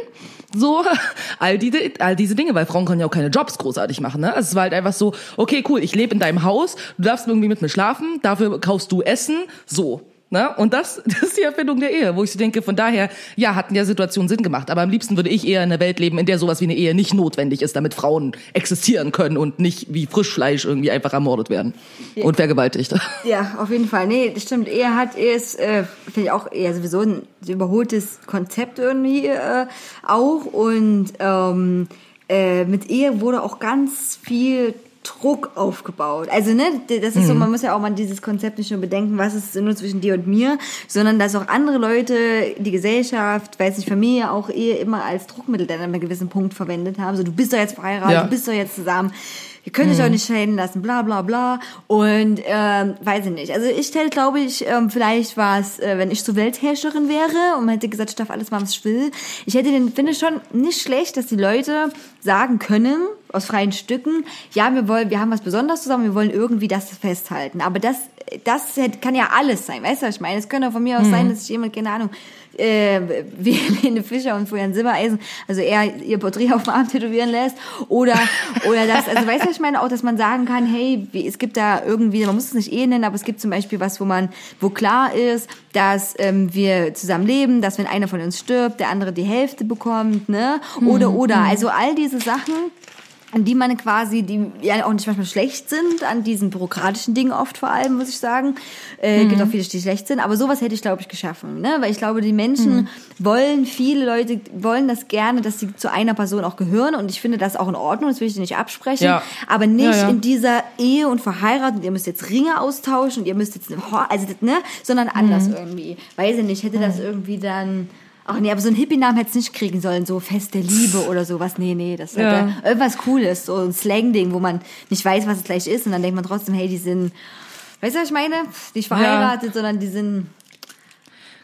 So, all, die, all diese Dinge, weil Frauen können ja auch keine Jobs großartig machen. Ne? Also es war halt einfach so, okay, cool, ich lebe in deinem Haus, du darfst irgendwie mit mir schlafen, dafür kaufst du Essen, so. Ne? Und das, das ist die Erfindung der Ehe, wo ich so denke, von daher, ja, hatten ja Situationen Sinn gemacht. Aber am liebsten würde ich eher in einer Welt leben, in der sowas wie eine Ehe nicht notwendig ist, damit Frauen existieren können und nicht wie Frischfleisch irgendwie einfach ermordet werden ja. und vergewaltigt. Ja, auf jeden Fall. Nee, das stimmt. Ehe hat, Ehe ist, äh, finde ich auch eher sowieso ein überholtes Konzept irgendwie äh, auch. Und ähm, äh, mit Ehe wurde auch ganz viel Druck aufgebaut. Also, ne, das ist mhm. so, man muss ja auch mal dieses Konzept nicht nur bedenken, was ist nur zwischen dir und mir, sondern dass auch andere Leute, die Gesellschaft, weiß nicht, Familie auch eher immer als Druckmittel dann an einem gewissen Punkt verwendet haben. So, du bist doch jetzt verheiratet, ja. du bist doch jetzt zusammen ihr könnt euch mhm. auch nicht scheiden lassen, bla bla bla. Und ähm, weiß ich nicht. Also ich stelle, glaube ich, ähm, vielleicht war es, äh, wenn ich so Weltherrscherin wäre und man hätte gesagt, ich darf alles machen, was ich will. Ich hätte den, finde schon nicht schlecht, dass die Leute sagen können, aus freien Stücken, ja, wir wollen, wir haben was Besonderes zusammen, wir wollen irgendwie das festhalten. Aber das, das kann ja alles sein, weißt du, was ich meine? Es könnte auch von mir aus mhm. sein, dass sich jemand, keine Ahnung, äh, wie Helene Fischer und Florian Silbereisen, also er ihr Porträt auf dem Arm tätowieren lässt oder oder das, also weißt du, ich meine auch, dass man sagen kann, hey, es gibt da irgendwie, man muss es nicht eh nennen, aber es gibt zum Beispiel was, wo man, wo klar ist, dass ähm, wir zusammen leben, dass wenn einer von uns stirbt, der andere die Hälfte bekommt, ne? Oder mhm. oder, mhm. also all diese Sachen an die man quasi, die ja auch nicht manchmal schlecht sind, an diesen bürokratischen Dingen oft vor allem, muss ich sagen. Äh, mhm. Gibt auch viele, die schlecht sind, aber sowas hätte ich, glaube ich, geschaffen. Ne? Weil ich glaube, die Menschen mhm. wollen, viele Leute wollen das gerne, dass sie zu einer Person auch gehören und ich finde das auch in Ordnung, das will ich dir nicht absprechen, ja. aber nicht ja, ja. in dieser Ehe und verheiratet, ihr müsst jetzt Ringe austauschen und ihr müsst jetzt, also, ne, sondern anders mhm. irgendwie. Weiß ich nicht, hätte das mhm. irgendwie dann Ach nee, aber so ein Hippie-Namen hätte es nicht kriegen sollen, so feste Liebe oder sowas. Nee, nee, das ja. ja irgendwas Cooles, so ein Slang-Ding, wo man nicht weiß, was es gleich ist und dann denkt man trotzdem, hey, die sind, weißt du, was ich meine? Nicht verheiratet, ja. sondern die sind...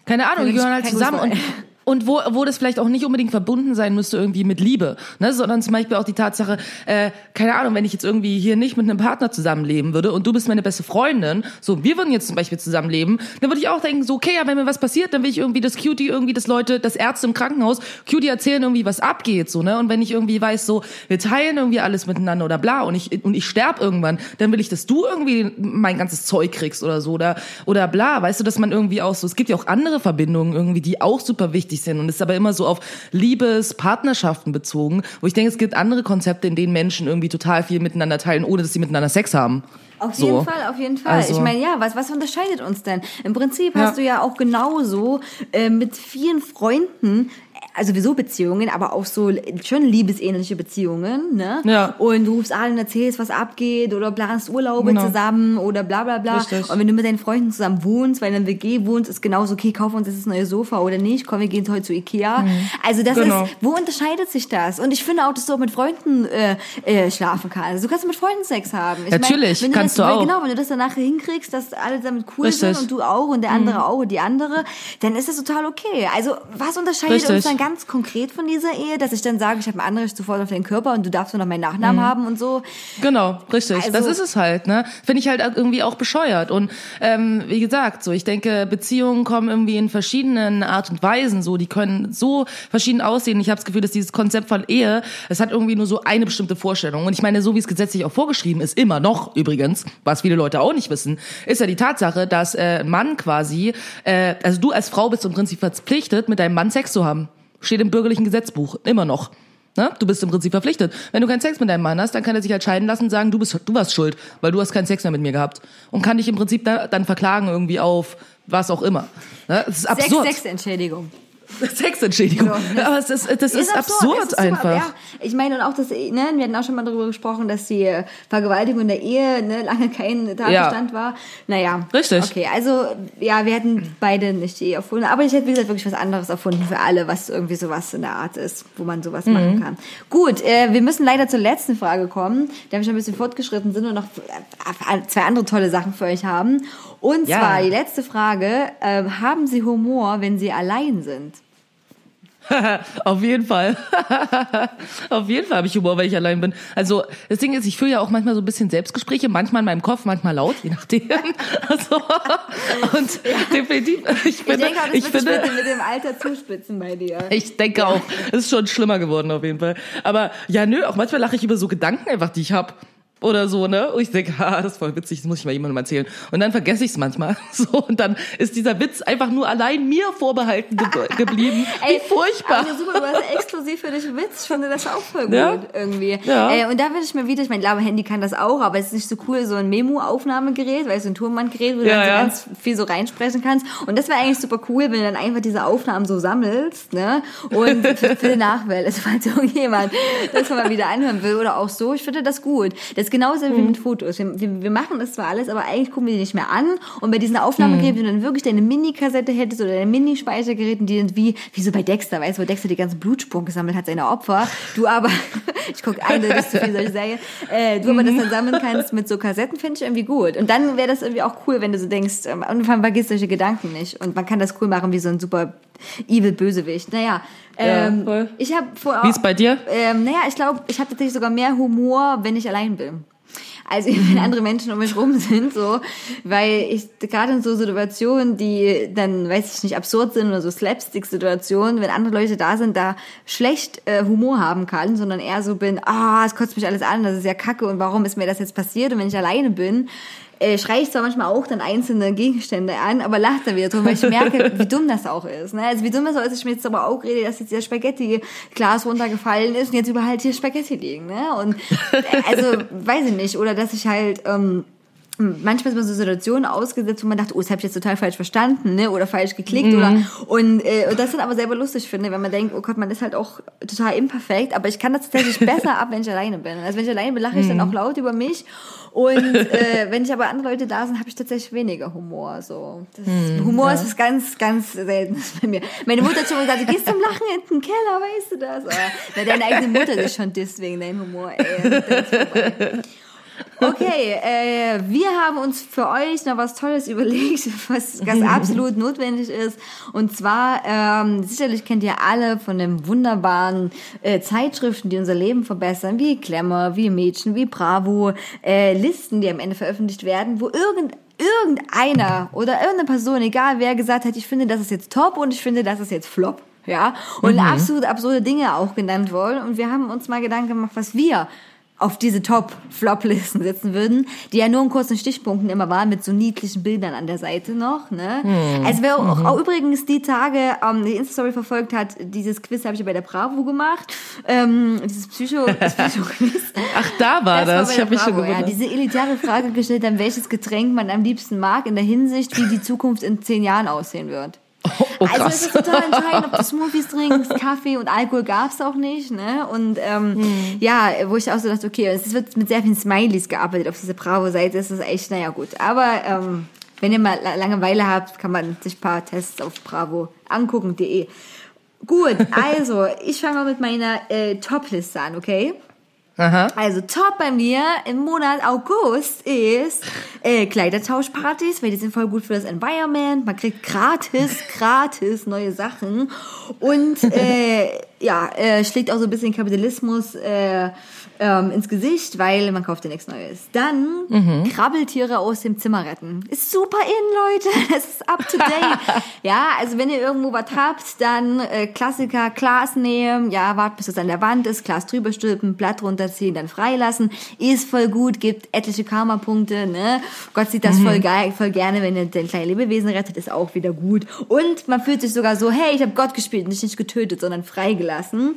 Keine Ahnung, die gehören halt zusammen und und wo, wo das vielleicht auch nicht unbedingt verbunden sein müsste irgendwie mit Liebe, ne? sondern zum Beispiel auch die Tatsache, äh, keine Ahnung, wenn ich jetzt irgendwie hier nicht mit einem Partner zusammenleben würde und du bist meine beste Freundin, so wir würden jetzt zum Beispiel zusammenleben, dann würde ich auch denken, so okay, ja, wenn mir was passiert, dann will ich irgendwie das Cutie irgendwie, das Leute, das Ärzte im Krankenhaus, Cutie erzählen irgendwie, was abgeht, so ne, und wenn ich irgendwie weiß, so wir teilen irgendwie alles miteinander oder bla und ich und ich sterb irgendwann, dann will ich, dass du irgendwie mein ganzes Zeug kriegst oder so oder oder bla, weißt du, dass man irgendwie auch so, es gibt ja auch andere Verbindungen irgendwie, die auch super wichtig wichtig sind. Und es ist aber immer so auf Liebes, Partnerschaften bezogen, wo ich denke, es gibt andere Konzepte, in denen Menschen irgendwie total viel miteinander teilen, ohne dass sie miteinander Sex haben. Auf so. jeden Fall, auf jeden Fall. Also. Ich meine, ja, was, was unterscheidet uns denn? Im Prinzip hast du ja auch genauso äh, mit vielen Freunden also sowieso Beziehungen, aber auch so schon liebesähnliche Beziehungen, ne? Ja. Und du rufst an und erzählst, was abgeht oder planst Urlaube genau. zusammen oder bla bla bla. Richtig. Und wenn du mit deinen Freunden zusammen wohnst, weil in einem WG wohnst, ist genauso, okay, kauf uns das neue Sofa oder nicht, komm, wir gehen heute zu Ikea. Mhm. Also das genau. ist, wo unterscheidet sich das? Und ich finde auch, dass du auch mit Freunden äh, äh, schlafen kannst. Also du kannst mit Freunden Sex haben. Ich Natürlich, mein, kannst das, du auch. Genau, wenn du das danach hinkriegst, dass alle damit cool Richtig. sind und du auch und der andere mhm. auch und die andere, dann ist das total okay. Also was unterscheidet Richtig. uns dann ganz konkret von dieser Ehe, dass ich dann sage, ich habe ein Anrecht sofort auf deinen Körper und du darfst nur noch meinen Nachnamen haben und so. Genau, richtig. Also- das ist es halt, ne? Finde ich halt irgendwie auch bescheuert. Und ähm, wie gesagt, so ich denke, Beziehungen kommen irgendwie in verschiedenen Art und Weisen. So, die können so verschieden aussehen. Ich habe das Gefühl, dass dieses Konzept von Ehe, es hat irgendwie nur so eine bestimmte Vorstellung. Und ich meine, so wie es gesetzlich auch vorgeschrieben ist, immer noch übrigens, was viele Leute auch nicht wissen, ist ja die Tatsache, dass äh, ein Mann quasi, äh, also du als Frau bist im Prinzip verpflichtet, mit deinem Mann Sex zu haben. Steht im bürgerlichen Gesetzbuch, immer noch. Ne? Du bist im Prinzip verpflichtet. Wenn du keinen Sex mit deinem Mann hast, dann kann er sich entscheiden lassen und sagen, du bist, du warst schuld, weil du hast keinen Sex mehr mit mir gehabt. Und kann dich im Prinzip da, dann verklagen irgendwie auf was auch immer. Ne? Das ist Sex, absurd. Sexentschädigung. Sexentschädigung. So, Aber es ist, das ist, absurd, Es ist einfach. Ja. Ich meine, und auch das, ne, wir hatten auch schon mal darüber gesprochen, dass die Vergewaltigung in der Ehe ne, lange kein Tatbestand war. Naja. Richtig. Okay, also, ja, wir hätten beide nicht die Ehe erfunden. Aber ich hätte, wie gesagt, wirklich was anderes erfunden für alle, was irgendwie sowas in der Art ist, wo man sowas Mhm. machen kann. Gut, äh, wir müssen leider zur letzten Frage kommen. Da wir schon ein bisschen fortgeschritten sind und noch zwei andere tolle Sachen für euch haben. Und Ja. zwar die letzte Frage. Äh, haben Sie Humor, wenn Sie allein sind? Auf jeden Fall. Auf jeden Fall habe ich Humor, weil ich allein bin. Also das Ding ist, ich führe ja auch manchmal so ein bisschen Selbstgespräche, manchmal in meinem Kopf, manchmal laut, je nachdem. Also, und definitiv, ich Ich finde, denke auch, das ich wird finde, mit, dem Alter zuspitzen bei dir. ich denke auch, es ist schon schlimmer geworden auf jeden Fall. Aber ja, nö, auch manchmal lache ich über so Gedanken einfach, die ich hab oder so, ne? Und ich denke, ha, das ist voll witzig, das muss ich mal jemandem erzählen. Und dann vergesse ich es manchmal. So, und dann ist dieser Witz einfach nur allein mir vorbehalten ge geblieben. Wie furchtbar. Aber super, du hast exklusiv für dich einen Witz. Ich finde das auch voll gut Ja. irgendwie. Ja. Äh, und da will ich mir wieder, ich mein mein Handy kann das auch, aber es ist nicht so cool, so ein Memo-Aufnahmegerät, weil es so ein Turmbandgerät, wo du Ja, dann so ganz viel so reinsprechen kannst. Und das wäre eigentlich super cool, wenn du dann einfach diese Aufnahmen so sammelst, ne? Und für, für die Nachwelt, also falls irgendjemand das mal wieder anhören will oder auch so, ich finde das gut. Das genauso wie Mhm. mit Fotos. Wir, wir, wir machen das zwar alles, aber eigentlich gucken wir die nicht mehr an. Und bei diesen Aufnahmegeräten, wenn du dann wirklich deine Mini-Kassette hättest oder deine Mini-Speichergeräten, die sind wie, wie so bei Dexter, weißt du, wo Dexter die ganzen Blutspuren gesammelt hat, seine Opfer. Du aber, ich gucke eindeutig zu viel solche Serien, äh, du aber das dann sammeln kannst mit so Kassetten, finde ich irgendwie gut. Und dann wäre das irgendwie auch cool, wenn du so denkst, ähm, und man vergisst solche Gedanken nicht. Und man kann das cool machen wie so ein super evil Bösewicht. Naja, ähm, voll. ich habe vor Wie ist bei dir? ähm, naja, ich glaube, ich habe tatsächlich sogar mehr Humor, wenn ich allein bin. Also wenn andere Menschen um mich rum sind, so, weil ich gerade in so Situationen, die dann, weiß ich nicht, absurd sind oder so Slapstick-Situationen, wenn andere Leute da sind, da schlecht äh, Humor haben kann, sondern eher so bin, ah, es kotzt mich alles an, das ist ja kacke und warum ist mir das jetzt passiert? Und wenn ich alleine bin, äh, schreie ich zwar manchmal auch dann einzelne Gegenstände an, aber lache dann wieder drum, weil ich merke, wie dumm das auch ist. Ne? Also wie dumm das auch ist, dass ich mir jetzt aber auch rede, dass jetzt der Spaghetti-Glas runtergefallen ist und jetzt überall hier Spaghetti liegen. Ne? Und äh, also weiß ich nicht. Oder dass ich halt... Ähm, manchmal ist man so Situationen ausgesetzt, wo man dachte, oh, das habe ich jetzt total falsch verstanden, ne, oder falsch geklickt, oder und, äh, und das dann aber selber lustig finde, wenn man denkt, oh Gott, man ist halt auch total imperfekt, aber ich kann das tatsächlich besser ab, wenn ich alleine bin. Also wenn ich alleine bin, lache ich dann auch laut über mich und äh, wenn ich aber andere Leute da sind, habe ich tatsächlich weniger Humor. So, das Humor ist was ganz, ganz Seltenes bei mir. Meine Mutter hat schon mal gesagt, du gehst zum Lachen in den Keller, weißt du das? Aber, na, deine eigene Mutter ist schon deswegen dein Humor. Ey. Okay, äh, wir haben uns für euch noch was Tolles überlegt, was ganz absolut notwendig ist. Und zwar, ähm, sicherlich kennt ihr alle von den wunderbaren äh, Zeitschriften, die unser Leben verbessern, wie Klemmer, wie Mädchen, wie Bravo, äh, Listen, die am Ende veröffentlicht werden, wo irgend irgendeiner oder irgendeine Person, egal wer, gesagt hat, ich finde, das ist jetzt top und ich finde, das ist jetzt flop. Ja, und absolut absurde Dinge auch genannt wurden. Und wir haben uns mal Gedanken gemacht, was wir auf diese Top-Flop-Listen setzen würden, die ja nur in kurzen Stichpunkten immer waren, mit so niedlichen Bildern an der Seite noch. Ne? Also wer auch, auch übrigens die Tage ähm, die Insta-Story verfolgt hat, dieses Quiz habe ich ja bei der Bravo gemacht, ähm, dieses Psycho- das Psycho-Quiz. Ach, da war das. bei ich der habe mich schon Bravo, ja, gewundert. diese elitäre Frage gestellt haben, welches Getränk man am liebsten mag, in der Hinsicht, wie die Zukunft in zehn Jahren aussehen wird. oh, Also krass. es ist total entscheidend, ob du Smoothies trinkst, Kaffee und Alkohol gab's auch nicht, ne? Und ähm, Hm. ja, wo ich auch so dachte, okay, es wird mit sehr vielen Smileys gearbeitet auf dieser Bravo-Seite, das ist echt, naja gut. Aber ähm, wenn ihr mal La- Langeweile habt, kann man sich ein paar Tests auf Bravo angucken.de. Gut, also ich fange mal mit meiner äh, Top-Liste an, okay? Aha. Also top bei mir im Monat August ist äh, Kleidertauschpartys, weil die sind voll gut für das Environment. Man kriegt gratis, gratis neue Sachen und äh, ja, äh, schlägt auch so ein bisschen Kapitalismus äh, ähm, ins Gesicht, weil man kauft ja nichts Neues. Dann Mhm. Krabbeltiere aus dem Zimmer retten. Ist super in, Leute. Das ist up to date. ja, also wenn ihr irgendwo was habt, dann äh, Klassiker, Glas nehmen, ja, wartet bis es an der Wand ist, Glas drüber stülpen, Blatt runterziehen, dann freilassen. Ist voll gut, gibt etliche Karma-Punkte, ne? Gott sieht das voll geil, voll gerne, wenn ihr den kleinen Lebewesen rettet, ist auch wieder gut. Und man fühlt sich sogar so, hey, ich habe Gott gespielt, dich nicht getötet, sondern freigelassen.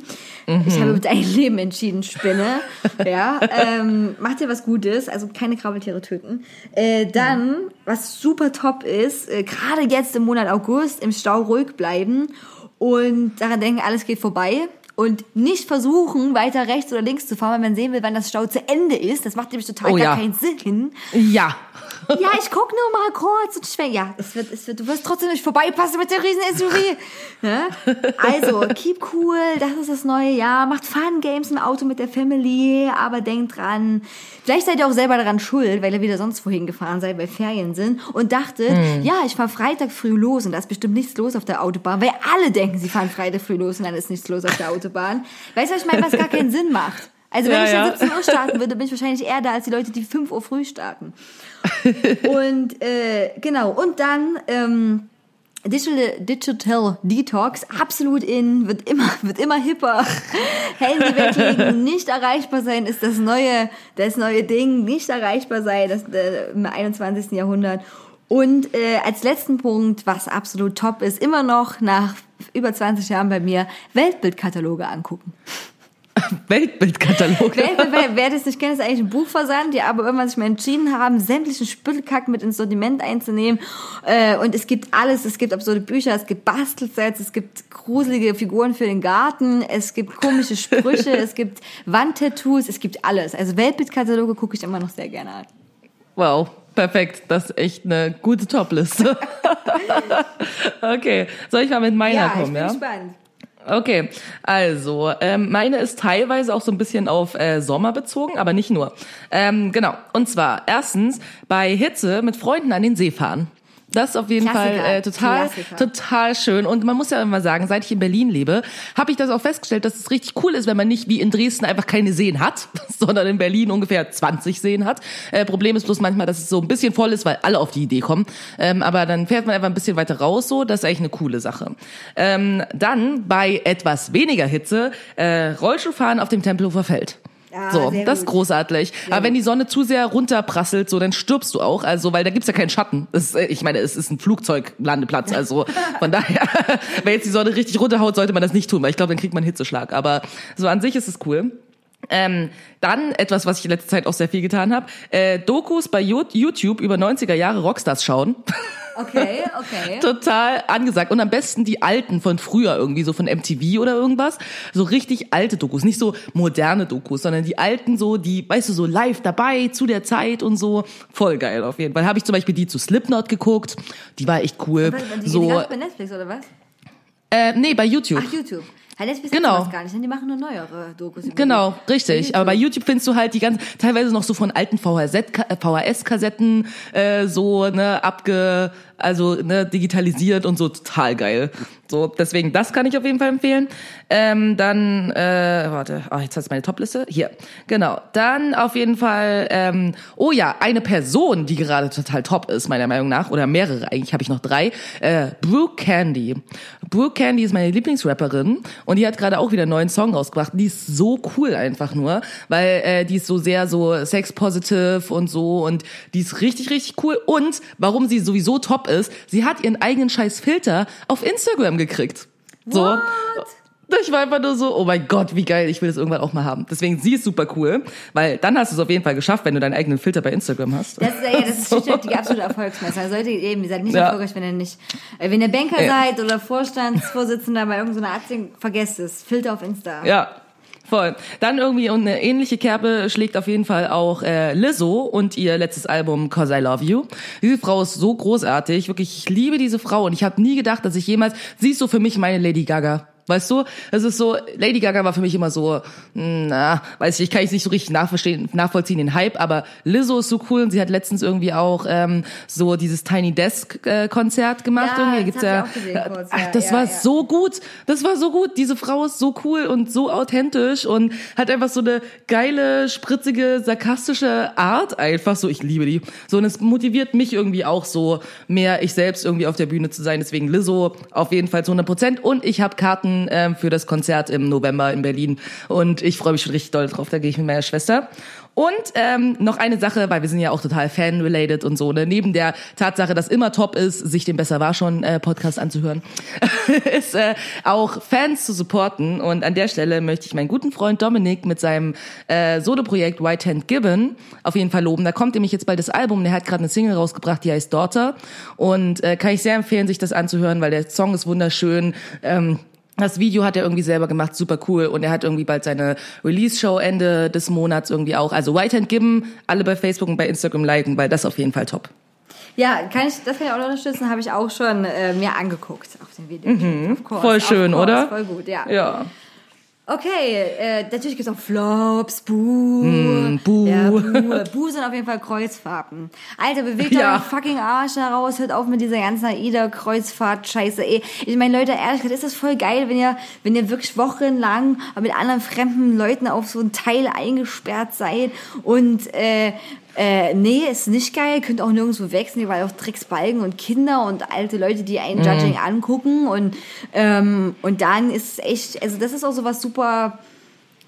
Ich habe mit deinem Leben entschieden, Spinne. Ja, ähm, macht ihr was Gutes, also keine Krabbeltiere töten. Äh, dann, was super top ist, äh, gerade jetzt im Monat August im Stau ruhig bleiben und daran denken, alles geht vorbei. Und nicht versuchen, weiter rechts oder links zu fahren, wenn man sehen will, wann das Stau zu Ende ist. Das macht nämlich total Oh gar ja. keinen Sinn. Ja. Ja, ich guck nur mal kurz und schwenk. Ja, es wird, es wird, du wirst trotzdem nicht vorbeipassen mit der riesen SUV. Ne? Also, keep cool, das ist das neue Jahr. Macht Fun Games im Auto mit der Family, aber denkt dran, vielleicht seid ihr auch selber daran schuld, weil ihr wieder sonst wohin gefahren seid, weil Ferien sind und dachtet, ja, ich fahr Freitag früh los und da ist bestimmt nichts los auf der Autobahn, weil alle denken, sie fahren Freitag früh los und dann ist nichts los auf der Autobahn. Weißt du, was ich meine, was gar keinen Sinn macht? Also wenn Ja, ich dann ja. 17 Uhr starten würde, bin ich wahrscheinlich eher da als die Leute, die 5 Uhr früh starten. Und äh, genau, und dann ähm, Digital, Digital Detox, absolut in, wird immer, wird immer hipper. Handy weglegen, nicht erreichbar sein, ist das neue, das neue Ding, nicht erreichbar sein, das äh, im 21. Jahrhundert. Und äh, als letzten Punkt, was absolut top ist, immer noch nach über 20 Jahren bei mir, Weltbildkataloge angucken. Weltbildkatalog. Wer, wer, wer das nicht kennt, ist eigentlich ein Buchversand, die aber irgendwann sich mal entschieden haben, sämtlichen Spüttelkack mit ins Sortiment einzunehmen. Äh, und es gibt alles. Es gibt absurde Bücher, es gibt Bastelsets, es gibt gruselige Figuren für den Garten, es gibt komische Sprüche, es gibt Wandtattoos, es gibt alles. Also Weltbildkataloge gucke ich immer noch sehr gerne an. Wow, perfekt. Das ist echt eine gute Topliste. okay, soll ich mal mit meiner Ja, ich kommen, bin ja? gespannt. Okay, also ähm, meine ist teilweise auch so ein bisschen auf äh, Sommer bezogen, aber nicht nur. Ähm, genau, und zwar erstens bei Hitze mit Freunden an den See fahren. Das ist auf jeden Klassiker, Fall äh, total, Klassiker. total schön. Und man muss ja immer sagen, seit ich in Berlin lebe, habe ich das auch festgestellt, dass es richtig cool ist, wenn man nicht wie in Dresden einfach keine Seen hat, sondern in Berlin ungefähr 20 Seen hat. Äh, Problem ist bloß manchmal, dass es so ein bisschen voll ist, weil alle auf die Idee kommen. Ähm, aber dann fährt man einfach ein bisschen weiter raus, so. Das ist eigentlich eine coole Sache. Ähm, dann bei etwas weniger Hitze äh, Rollschuhfahren auf dem Tempelhofer Feld. Ah, so, sehr das ist großartig. Aber wenn die Sonne zu sehr runterprasselt, so, dann stirbst du auch. Also, weil da gibt's ja keinen Schatten. Ist, äh, ich meine, es ist ein Flugzeuglandeplatz. Also, von daher, wenn jetzt die Sonne richtig runterhaut, sollte man das nicht tun, weil ich glaube, dann kriegt man Hitzeschlag. Aber so an sich ist es cool. Ähm, dann etwas, was ich in letzter Zeit auch sehr viel getan habe. Äh, Dokus bei Yo- YouTube über 90er Jahre Rockstars schauen. Okay, okay. Total angesagt. Und am besten die alten von früher irgendwie, so von MTV oder irgendwas. So richtig alte Dokus. Nicht so moderne Dokus, sondern die alten so, die, weißt du, so live dabei zu der Zeit und so. Voll geil auf jeden Fall. Habe ich zum Beispiel die zu Slipknot geguckt. Die war echt cool. Was, die, die so, gab's bei Netflix oder was? äh, nee, bei YouTube. Ach, YouTube. Ja, Netflix Genau. genau. das gar nicht, denn die machen nur neuere Dokus. Genau, die. richtig. Aber bei YouTube findest du halt die ganzen, teilweise noch so von alten VHS-Kassetten äh, so ne abge, also ne digitalisiert und so total geil. So deswegen das kann ich auf jeden Fall empfehlen. Ähm, dann äh, warte, oh, jetzt hast du meine Topliste hier. Genau. Dann auf jeden Fall. Ähm, oh ja, eine Person, die gerade total top ist meiner Meinung nach oder mehrere eigentlich habe ich noch drei. Äh, Brooke Candy. Brooke Candy ist meine Lieblingsrapperin und die hat gerade auch wieder einen neuen Song rausgebracht. Die ist so cool einfach nur, weil äh, die ist so sehr so sex positive und so und die ist richtig richtig cool und warum sie sowieso top ist, sie hat ihren eigenen scheiß Filter auf Instagram gekriegt. So. What? Ich war einfach nur so, oh mein Gott, wie geil, ich will das irgendwann auch mal haben. Deswegen, sie ist super cool, weil dann hast du es auf jeden Fall geschafft, wenn du deinen eigenen Filter bei Instagram hast. Das ist, ja, das ist schlichtweg die absolute Erfolgsmesse. Also Leute, eben, ihr seid nicht Ja. erfolgreich, wenn ihr nicht, äh, wenn ihr Banker Ja. seid oder Vorstandsvorsitzender bei irgendeiner Aktie, vergesst es. Filter auf Insta. Ja, voll. Dann irgendwie und eine ähnliche Kerbe schlägt auf jeden Fall auch äh, Lizzo und ihr letztes Album Cause I Love You. Diese Frau ist so großartig, wirklich, ich liebe diese Frau und ich habe nie gedacht, dass ich jemals, sie ist so für mich meine Lady Gaga. Weißt du? Es ist so, Lady Gaga war für mich immer so, na, weiß ich, ich kann ich nicht so richtig nachverstehen, nachvollziehen, den Hype, aber Lizzo ist so cool und sie hat letztens irgendwie auch ähm, so dieses Tiny Desk äh, Konzert gemacht. Ja, irgendwie. das Gibt's auch gesehen kurz, ach, ja, das ja, war ja. so gut. Das war so gut. Diese Frau ist so cool und so authentisch und hat einfach so eine geile, spritzige, sarkastische Art einfach so. Ich liebe die. So und es motiviert mich irgendwie auch so mehr ich selbst irgendwie auf der Bühne zu sein. Deswegen Lizzo auf jeden Fall zu 100 Prozent und ich habe Karten ähm, für das Konzert im November in Berlin und ich freue mich schon richtig doll drauf. Da gehe ich mit meiner Schwester. Und ähm, noch eine Sache, weil wir sind ja auch total fan-related und so, ne? Neben der Tatsache, dass immer top ist, sich den Besser war schon äh, Podcast anzuhören, ist äh, auch Fans zu supporten. Und an der Stelle möchte ich meinen guten Freund Dominik mit seinem äh, Solo-Projekt White Hand Gibbon auf jeden Fall loben. Da kommt nämlich jetzt bald das Album. Der hat gerade eine Single rausgebracht, die heißt Daughter. Und äh, kann ich sehr empfehlen, sich das anzuhören, weil der Song ist wunderschön. Ähm, das Video hat er irgendwie selber gemacht, super cool. Und er hat irgendwie bald seine Release-Show Ende des Monats irgendwie auch. Also White Hand Gibbon, alle bei Facebook und bei Instagram liken, weil das auf jeden Fall top. Ja, kann ich, das kann ich auch noch unterstützen, habe ich auch schon äh, mir angeguckt auf dem Video. Mhm. Voll schön, oder? Voll gut, ja. Ja. Okay, äh, natürlich gibt's auch Flops, Buh. Mm, Buh. Ja, Buh. Buh sind auf jeden Fall Kreuzfahrten. Alter, bewegt Ja. euren fucking Arsch heraus, hört auf mit dieser ganzen AIDA-Kreuzfahrt-Scheiße. Ich meine, Leute, ehrlich gesagt, ist das voll geil, wenn ihr, wenn ihr wirklich wochenlang mit anderen fremden Leuten auf so ein Teil eingesperrt seid und, äh, äh, nee, ist nicht geil, könnt auch nirgendwo wechseln, weil auch Drecksbalgen und Kinder und alte Leute, die einen Judging angucken und, ähm, und dann ist es echt, also das ist auch so was super,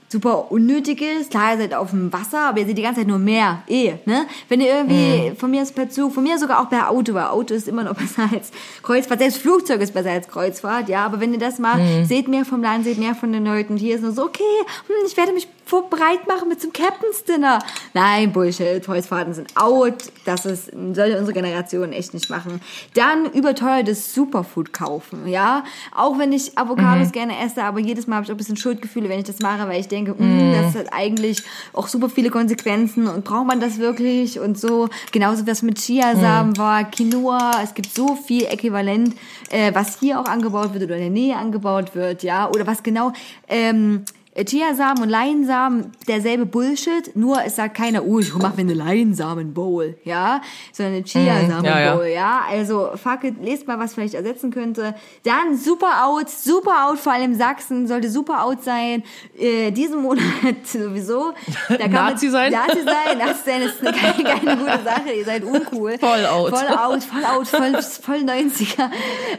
super Unnötiges. Klar, ihr seid auf dem Wasser, aber ihr seht die ganze Zeit nur Meer. Eh, ne? Wenn ihr irgendwie, von mir ist per Zug, von mir sogar auch per Auto, weil Auto ist immer noch besser als Kreuzfahrt. Selbst Flugzeug ist besser als Kreuzfahrt, ja. Aber wenn ihr das macht, seht mehr vom Land, seht mehr von den Leuten. Hier ist nur so, okay, hm, ich werde mich vorbereit machen mit zum Captain's Dinner. Nein, Bullshit. Kreuzfahrten sind out. Das ist, sollte unsere Generation echt nicht machen. Dann überteuertes Superfood kaufen, ja. Auch wenn ich Avocados gerne esse, aber jedes Mal habe ich auch ein bisschen Schuldgefühle, wenn ich das mache, weil ich denke, mm, das hat eigentlich auch super viele Konsequenzen und braucht man das wirklich und so. Genauso was mit Chiasamen war, Quinoa. Es gibt so viel Äquivalent, äh, was hier auch angebaut wird oder in der Nähe angebaut wird, ja. Oder was genau, ähm, Chiasamen und Leinsamen, derselbe Bullshit, nur es sagt keiner, oh, ich mach mir eine Leinsamen-Bowl, ja, sondern eine Chiasamen-Bowl, ja, ja. ja. Also, fuck it, lest mal, was vielleicht ersetzen könnte. Dann super out, super out, vor allem Sachsen, sollte super out sein, äh, diesen Monat sowieso. Da kann Nazi sein? Nazi sein, Nazi sein ist eine, keine, keine gute Sache, ihr seid uncool. Voll out. Voll out, voll out, voll, voll 90er.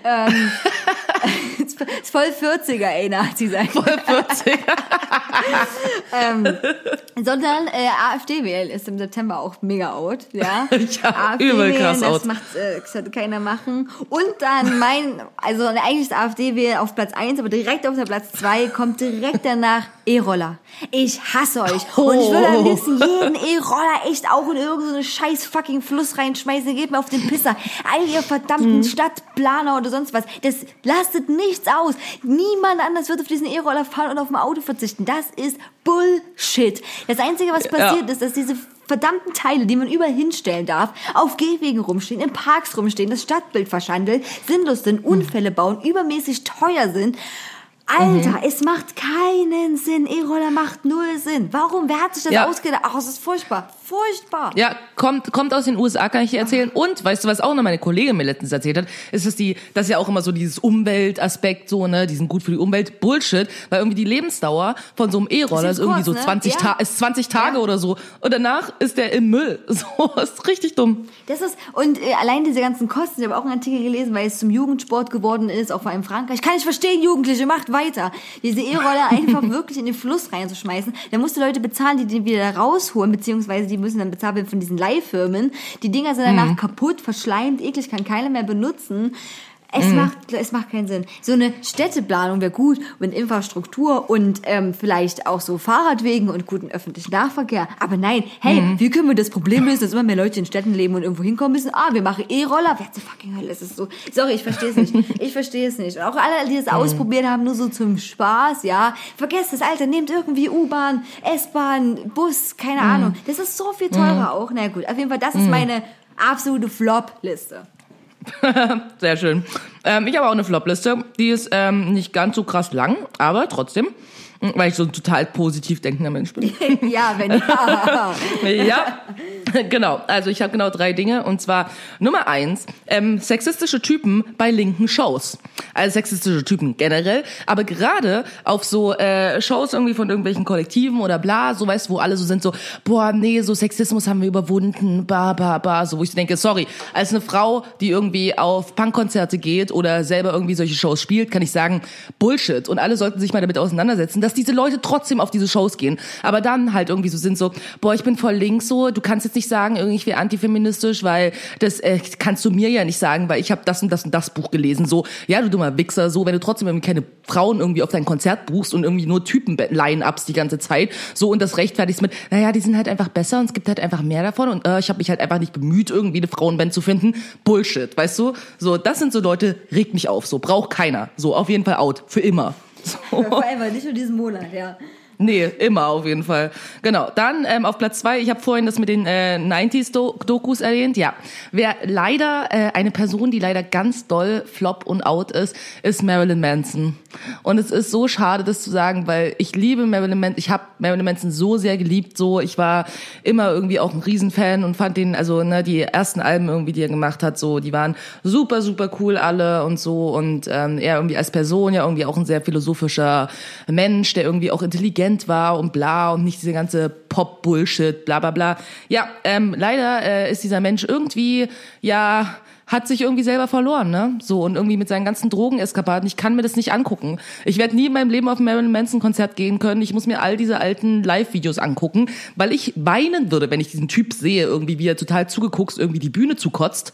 Ähm, ist voll 40er, ey, Nazi sein. Voll 40. ähm, sondern äh, AfD wählen ist im September auch mega out, ja. Ja, übel krass das out. macht äh, keiner machen. Und dann mein, also eigentlich ist AfD wählen auf Platz eins, aber direkt auf der Platz zwei kommt direkt danach E-Roller. Ich hasse euch. Und ich würde am liebsten jeden E-Roller echt auch in irgendeine scheiß fucking Fluss reinschmeißen. Geht mir auf den Pisser. All ihr verdammten Mhm. Stadtplaner oder sonst was. Das lastet nichts aus. Niemand anders wird auf diesen E-Roller fahren und auf ein Auto verzichten. Das ist Bullshit. Das Einzige, was passiert ist, dass diese verdammten Teile, die man überall hinstellen darf, auf Gehwegen rumstehen, in Parks rumstehen, das Stadtbild verschandeln, sinnlos sind, Unfälle bauen, übermäßig teuer sind. Alter, es macht keinen Sinn. E-Roller macht null Sinn. Warum? Wer hat sich das Ja. ausgedacht? Ach, es ist furchtbar. Furchtbar. Ja, kommt, kommt aus den USA, kann ich dir erzählen. Und weißt du, was auch noch meine Kollegin mir letztens erzählt hat, ist, dass die, das ist ja auch immer so dieses Umweltaspekt, so, ne, die sind gut für die Umwelt, Bullshit, weil irgendwie die Lebensdauer von so einem E-Roller Ist ist irgendwie kurz, so ne? 20 Ja. Ta ist 20 Tage Ja. oder so. Und danach ist der im Müll. So, ist richtig dumm. Das ist, und äh, allein diese ganzen Kosten, ich habe auch einen Artikel gelesen, weil es zum Jugendsport geworden ist, auch vor allem Frankreich. Kann ich verstehen, Jugendliche, macht weiter. Diese E-Roller einfach wirklich in den Fluss reinzuschmeißen. Da musst du Leute bezahlen, die den wieder rausholen, beziehungsweise die müssen dann bezahlt werden von diesen Leihfirmen. Die Dinger sind danach kaputt, verschleimt, eklig, kann keiner mehr benutzen. Es macht, es macht keinen Sinn. So eine Städteplanung wäre gut mit Infrastruktur und ähm, vielleicht auch so Fahrradwegen und guten öffentlichen Nahverkehr. Aber nein, hey, wie können wir das Problem lösen, dass immer mehr Leute in Städten leben und irgendwo hinkommen müssen? Ah, wir machen E-Roller. Wer zur fucking Hölle ist es so? Sorry, ich verstehe es nicht. Ich verstehe es nicht. Und auch alle, die das ausprobiert haben, nur so zum Spaß, ja. Vergesst es, Alter, nehmt irgendwie U-Bahn, S-Bahn, Bus, keine Ahnung. Das ist so viel teurer auch. Na gut, auf jeden Fall, das ist meine absolute Flop-Liste. Sehr schön. Ähm, ich habe auch eine Flop-Liste. Die ist ähm, nicht ganz so krass lang, aber trotzdem, weil ich so ein total positiv denkender Mensch bin. ja, wenn ja. ja, genau. Also ich habe genau drei Dinge. Und zwar Nummer eins, ähm, sexistische Typen bei linken Shows. Also sexistische Typen generell, aber gerade auf so äh, Shows irgendwie von irgendwelchen Kollektiven oder bla, so weißt du, wo alle so sind, so, boah, nee, so Sexismus haben wir überwunden, ba, ba, ba, so, wo ich denke, sorry, als eine Frau, die irgendwie auf Punkkonzerte geht oder selber irgendwie solche Shows spielt, kann ich sagen, Bullshit. Und alle sollten sich mal damit auseinandersetzen, dass diese Leute trotzdem auf diese Shows gehen, aber dann halt irgendwie so sind so, boah, ich bin voll links so, du kannst jetzt nicht sagen, irgendwie antifeministisch, weil das äh, kannst du mir ja nicht sagen, weil ich habe das und das und das Buch gelesen, so, ja, du dummer Wichser, so, wenn du trotzdem irgendwie keine Frauen irgendwie auf dein Konzert buchst und irgendwie nur Typen Line-Ups die ganze Zeit, so und das rechtfertigst mit, naja, die sind halt einfach besser und es gibt halt einfach mehr davon und äh, ich habe mich halt einfach nicht bemüht, irgendwie eine Frauenband zu finden. Bullshit, weißt du? So, das sind so Leute, regt mich auf, so, braucht keiner. So, auf jeden Fall out, für immer. So. Vor nicht nur diesen Monat, ja. Nee, immer auf jeden Fall. Genau. Dann ähm, auf Platz zwei, ich habe vorhin das mit den äh, 90s-Dokus erwähnt. Ja, wer leider, äh, eine Person, die leider ganz doll flop und out ist, ist Marilyn Manson. Und es ist so schade, das zu sagen, weil ich liebe Marilyn Manson. Ich habe Marilyn Manson so sehr geliebt. So, ich war immer irgendwie auch ein Riesenfan und fand den, also ne, die ersten Alben irgendwie, die er gemacht hat, so, die waren super, super cool alle und so. Und ähm, er irgendwie als Person ja irgendwie auch ein sehr philosophischer Mensch, der irgendwie auch intelligent war und bla und nicht diese ganze Pop-Bullshit, bla bla bla. Ja, ähm, leider äh, ist dieser Mensch irgendwie, ja, hat sich irgendwie selber verloren, ne? So und irgendwie mit seinen ganzen Drogeneskapaden. Ich kann mir das nicht angucken. Ich werde nie in meinem Leben auf ein Marilyn Manson Konzert gehen können. Ich muss mir all diese alten Live-Videos angucken, weil ich weinen würde, wenn ich diesen Typ sehe, irgendwie wie er total zugeguckt irgendwie die Bühne zukotzt.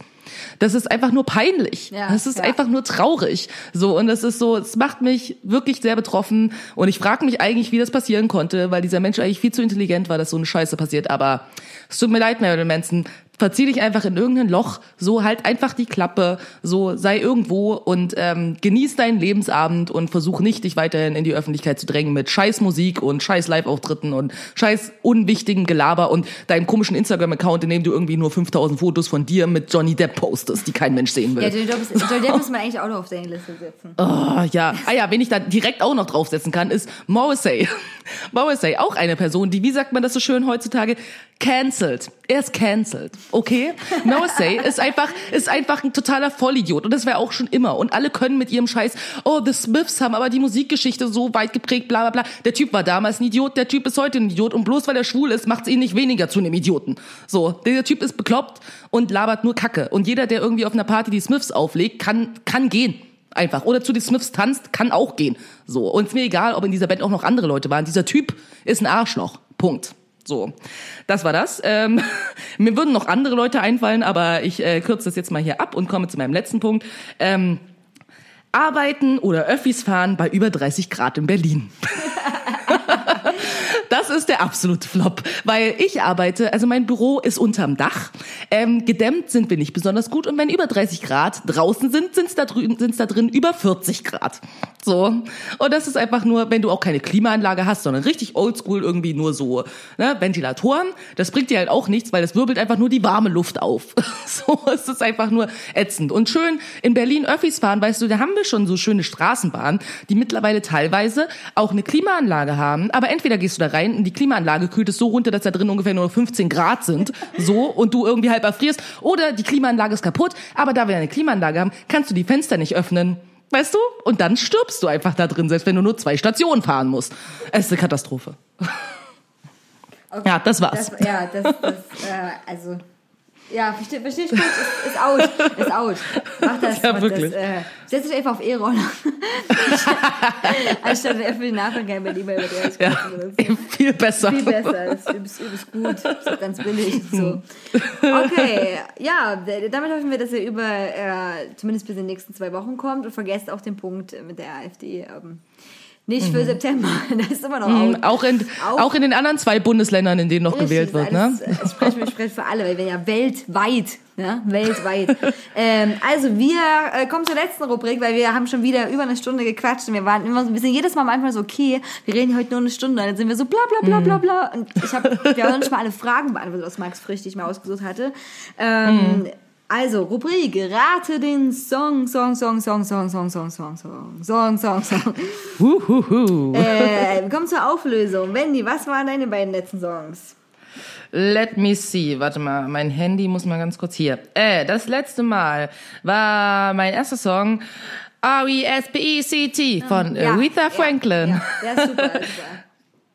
Das ist einfach nur peinlich. Ja, das ist ja. einfach nur traurig. So und das ist so, es macht mich wirklich sehr betroffen und ich frage mich eigentlich, wie das passieren konnte, weil dieser Mensch eigentlich viel zu intelligent war, dass so eine Scheiße passiert. Aber es tut mir leid, Marilyn Manson verzieh dich einfach in irgendein Loch, so halt einfach die Klappe, so sei irgendwo und ähm, genieß deinen Lebensabend und versuch nicht, dich weiterhin in die Öffentlichkeit zu drängen mit scheiß Musik und scheiß Live-Auftritten und scheiß unwichtigen Gelaber und deinem komischen Instagram-Account, in dem du irgendwie nur 5000 Fotos von dir mit Johnny Depp postest, die kein Mensch sehen will. Ja, Johnny Depp, ist, Johnny Depp muss man eigentlich auch noch auf seine Liste setzen. Oh, ja. Ah ja, wen ich da direkt auch noch draufsetzen kann, ist Morrissey. Morrissey, auch eine Person, die, wie sagt man das so schön heutzutage, cancelled. Er ist cancelled. Okay? Morrissey ist einfach, ist einfach ein totaler Vollidiot. Und das wäre auch schon immer. Und alle können mit ihrem Scheiß, oh, The Smiths haben aber die Musikgeschichte so weit geprägt, bla, bla, bla. Der Typ war damals ein Idiot, der Typ ist heute ein Idiot. Und bloß weil er schwul ist, macht es ihn nicht weniger zu einem Idioten. So. Der Typ ist bekloppt und labert nur Kacke. Und jeder, der irgendwie auf einer Party die Smiths auflegt, kann, kann gehen. Einfach. Oder zu den Smiths tanzt, kann auch gehen. So. Und es mir egal, ob in dieser Band auch noch andere Leute waren. Dieser Typ ist ein Arschloch. Punkt. So, das war das. Ähm, mir würden noch andere Leute einfallen, aber ich äh, kürze das jetzt mal hier ab und komme zu meinem letzten Punkt. Ähm, arbeiten oder Öffis fahren bei über 30 Grad in Berlin. Das ist der absolute Flop, weil ich arbeite, also mein Büro ist unterm Dach. Ähm, gedämmt sind wir nicht besonders gut und wenn über 30 Grad draußen sind, sind es da, sind's da drin über 40 Grad. So. Und das ist einfach nur, wenn du auch keine Klimaanlage hast, sondern richtig oldschool irgendwie nur so ne, Ventilatoren. Das bringt dir halt auch nichts, weil das wirbelt einfach nur die warme Luft auf. so, es ist einfach nur ätzend. Und schön in Berlin Öffis fahren, weißt du, da haben wir schon so schöne Straßenbahnen, die mittlerweile teilweise auch eine Klimaanlage haben. Aber entweder gehst du da rein und die Klimaanlage kühlt es so runter, dass da drin ungefähr nur 15 Grad sind, so, und du irgendwie halb erfrierst. Oder die Klimaanlage ist kaputt, aber da wir eine Klimaanlage haben, kannst du die Fenster nicht öffnen. Weißt du? Und dann stirbst du einfach da drin, selbst wenn du nur zwei Stationen fahren musst. Es ist eine Katastrophe. Okay, ja, das war's. Das, ja, das, das äh, also ja, verstehe versteh ich gut, ist, ist out, ist out. Mach das, ja, mach wirklich. das. Äh, setz dich einfach auf E-Roller. Anstatt für den Nachhinein bei über die ja, Viel besser. Viel besser, ist übelst, gut, ist auch ganz billig. So. Okay, ja, damit hoffen wir, dass ihr über, äh, zumindest bis in den nächsten zwei Wochen kommt und vergesst auch den Punkt mit der AfD. Ähm, nicht für mhm. September. Das ist immer noch mhm. auch, in, auch, auch in den anderen zwei Bundesländern, in denen noch gewählt wird. Ne? Ich spreche, ich spreche für alle, weil wir ja weltweit, ja, weltweit. ähm, also wir äh, kommen zur letzten Rubrik, weil wir haben schon wieder über eine Stunde gequatscht und wir waren immer, wir sind jedes Mal Anfang so, okay, wir reden heute nur eine Stunde, und dann sind wir so bla bla bla bla mhm. bla. Und ich habe, wir haben schon mal alle Fragen beantwortet, was Max Frisch dich mal ausgesucht hatte. Ähm, mhm Also, Rubrik, rate den Song, Song, Song, Song, Song, Song, Song, Song, Song, Song, Song, Song. Huhuhu. Äh, wir kommen zur Auflösung. Wendy, was waren deine beiden letzten Songs? Let me see. Warte mal, mein Handy muss mal ganz kurz hier. Äh, das letzte Mal war mein erster Song R-E-S-P-E-C-T von Ja, Aretha Franklin. Ja, ja, ja super, super.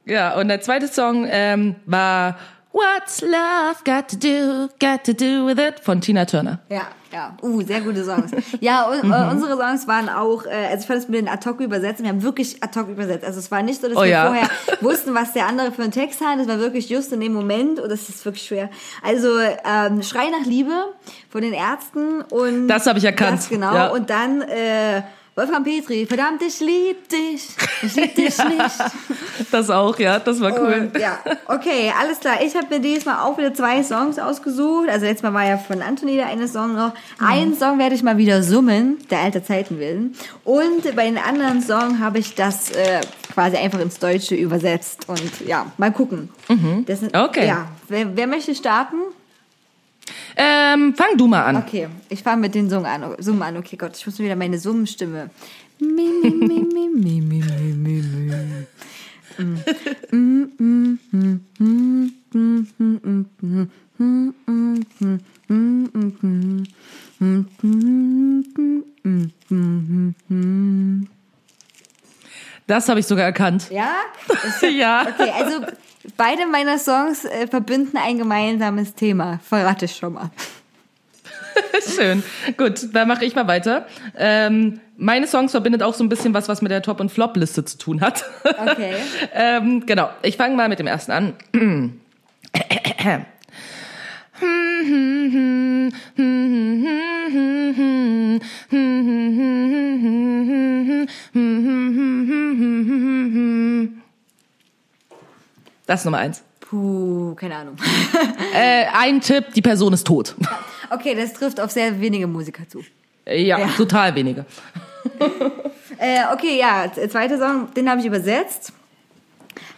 Ja, und der zweite Song ähm, war What's Love Got to Do, Got to Do with It von Tina Turner. Ja, ja. Uh, sehr gute Songs. Ja, Mhm. äh, unsere Songs waren auch, äh, also ich fand es mit den ad hoc übersetzen. Wir haben wirklich ad hoc übersetzt. Also es war nicht so, dass Oh wir ja. vorher wussten, was der andere für einen Text hat. Es war wirklich just in dem Moment und das ist wirklich schwer. Also ähm, Schrei nach Liebe von den Ärzten und Das habe ich erkannt. Das genau. Ja. Und dann äh, Wolfgang Petri, verdammt, ich lieb dich. Ich lieb dich nicht. Das auch, ja, das war cool. Und, ja, okay, alles klar. Ich habe mir diesmal auch wieder zwei Songs ausgesucht. Also letztes Mal war ja von Anthony der eine Song noch. Einen Song werde ich mal wieder summen, der alter Zeiten willen. Und bei den anderen Song habe ich das äh, quasi einfach ins Deutsche übersetzt. Und ja, mal gucken. Das sind, Okay. Ja, wer, wer möchte starten? Ähm, fang du mal an. Okay, ich fange mit den Summen an. Summen an. Okay, Gott, ich muss wieder meine Summenstimme. Das habe ich sogar erkannt. Ja? ja. Okay, also beide meiner Songs äh, verbinden ein gemeinsames Thema. Verrate ich schon mal. Schön. Gut, dann mache ich mal weiter. Ähm, meine Songs verbindet auch so ein bisschen was, was mit der Top- und Flop-Liste zu tun hat. Okay. ähm, genau, ich fange mal mit dem ersten an. Das ist Nummer eins. Puh, keine Ahnung. Äh, ein Tipp, die Person ist tot. Okay, das trifft auf sehr wenige Musiker zu. ja, Ja. total wenige. Äh, okay, ja, zweiter Song, den habe ich übersetzt.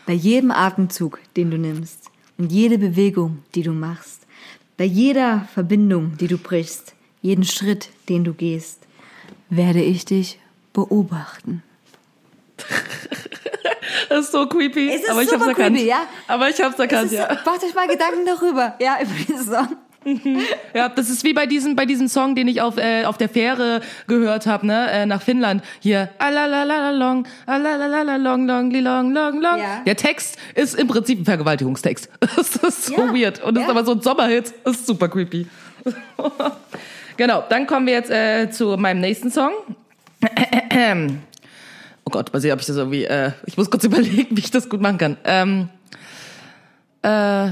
Bei jedem Atemzug, den du nimmst und jede Bewegung, die du machst, bei jeder Verbindung, die du brichst, jeden Schritt, den du gehst, werde ich dich beobachten. Das ist so creepy. Es ist aber ich super hab's erkannt. creepy, ja? Aber ich hab's erkannt, ist, ja. Macht euch mal Gedanken darüber, ja, über diesen Song. Ja, das ist wie bei diesem, bei diesem Song, den ich auf, äh, auf der Fähre gehört habe, ne, äh, nach Finnland. Hier, alalalalong, alalalalong, long, long, long, long. Ja. Der Text ist im Prinzip ein Vergewaltigungstext. Das ist so Ja. weird. Und das ist Ja. aber so ein Sommerhit. Das ist super creepy. genau, dann kommen wir jetzt äh, zu meinem nächsten Song. Oh Gott, mal sehen, ob ich das irgendwie, äh, ich muss kurz überlegen, wie ich das gut machen kann. Ähm, äh,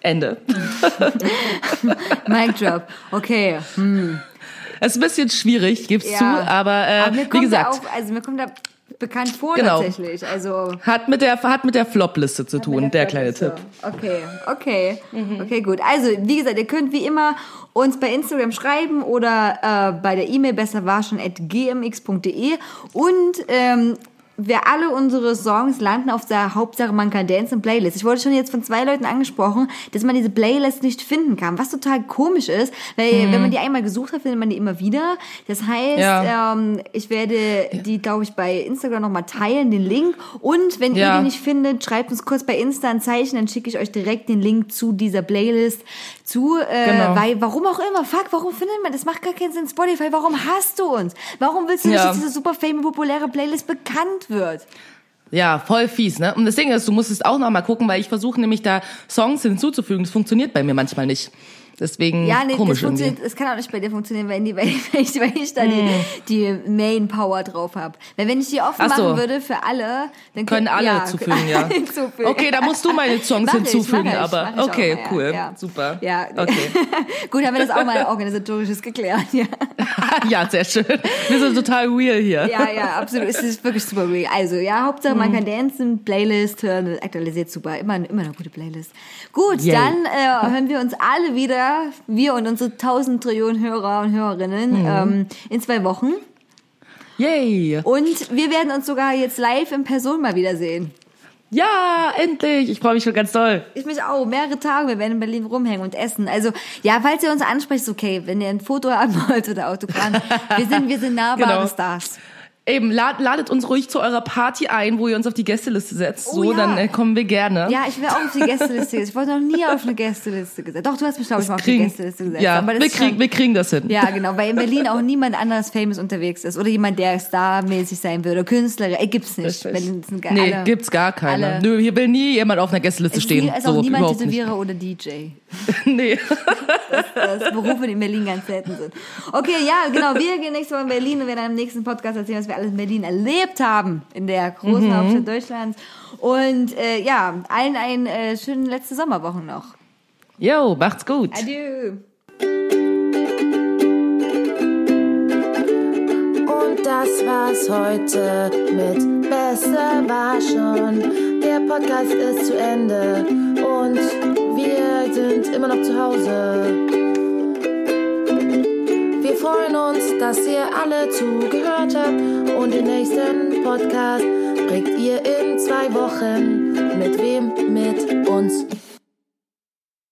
Ende. Mic drop. Okay. Es ist ein bisschen schwierig, gib's Ja. zu, aber, äh, Aber wie gesagt, auch, also mir kommt er bekannt vor Genau. tatsächlich. Also hat mit der hat mit der Flop-Liste zu tun, Mit der kleine Tipp. Okay, okay. Mhm. Okay, gut. Also, wie gesagt, ihr könnt wie immer uns bei Instagram schreiben oder äh, bei der E-Mail besser war schon at gmx.de und ähm, wir alle unsere Songs landen auf der Hauptsache man kann dancen Playlist. Ich wurde schon jetzt von zwei Leuten angesprochen, dass man diese Playlist nicht finden kann, was total komisch ist, weil wenn man die einmal gesucht hat, findet man die immer wieder. Das heißt. Ja. ähm, ich werde die, glaube ich, bei Instagram nochmal teilen, den Link. Und wenn Ja. ihr die nicht findet, schreibt uns kurz bei Insta ein Zeichen, dann schicke ich euch direkt den Link zu dieser Playlist zu. Äh, Genau. Weil, warum auch immer, fuck, warum findet man, das macht gar keinen Sinn, Spotify, warum hast du uns? Warum willst du nicht, Ja. dass diese super fame, populäre Playlist bekannt wird? Ja, voll fies, ne? Und das Ding ist, du musst es auch noch mal gucken, weil ich versuche nämlich da Songs hinzuzufügen. Das funktioniert bei mir manchmal nicht. Deswegen Ja, nee, das komisch irgendwie. funktioniert, es kann auch nicht bei dir funktionieren, wenn, die, weil, ich, weil ich da die, die Main Power drauf habe. Weil wenn ich die offen Hm. So. machen würde für alle, dann Können alle ja, zufügen, ja. hinzufügen. Okay, da musst du meine Songs Mach ich, hinzufügen, mach ich, aber ich okay, mal, cool, ja. super. Ja, Okay. gut, haben wir das auch mal organisatorisches geklärt. Ja, ja, sehr schön. Wir sind total real hier. ja, ja absolut. Es ist wirklich super real. Also, ja, Hauptsache man Mhm. kann dancen, Playlist hören, aktualisiert super. Immer, immer eine gute Playlist. Gut, Yay. dann äh, hören wir uns alle wieder ja, wir und unsere 1000 Trillionen Hörer und Hörerinnen Mhm. ähm, in zwei Wochen. Yay! Und wir werden uns sogar jetzt live in Person mal wiedersehen. Ja, endlich! Ich freue mich schon ganz doll. Ich mich auch. Mehrere Tage. Wir werden in Berlin rumhängen und essen. Also, ja, falls ihr uns ansprecht, okay. Wenn ihr ein Foto haben wollt oder Autogramm. Wir sind, wir sind nahbare Genau. Stars. Eben, lad, ladet uns ruhig zu eurer Party ein, wo ihr uns auf die Gästeliste setzt. Oh so, ja. dann äh, kommen wir gerne. Ja, ich will auch auf die Gästeliste. Ich wollte noch nie auf eine Gästeliste gesetzt. Doch, du hast mich, glaube ich, mal auf die Kriegen- Gästeliste gesetzt. ja, wir, ist krieg, schon- wir kriegen das hin. Ja, genau, weil in Berlin auch niemand anders famous unterwegs ist. Oder jemand, der starmäßig sein würde. Künstler, äh, gibt's nicht. Berlin sind ge- Nee, alle- gibt's gar keine. alle- Nö, hier will nie jemand auf einer Gästeliste Es stehen. ist auch so, niemand überhaupt nicht. Tätowierer oder DJ. nee. Das ist Berufe, die in Berlin ganz selten sind. Okay, ja, genau. Wir gehen nächste Woche in Berlin und werden im nächsten Podcast erzählen, was wir alles in Berlin erlebt haben. In der großen Mhm. Hauptstadt Deutschlands. Und äh, ja, allen einen äh, schönen letzte Sommerwochen noch. Jo, macht's gut. Adieu. Und das war's heute mit Besser war schon. Der Podcast ist zu Ende und wir sind immer noch zu Hause. Wir freuen uns, dass ihr alle zugehört habt und den nächsten Podcast kriegt ihr in zwei Wochen. Mit wem? Mit uns.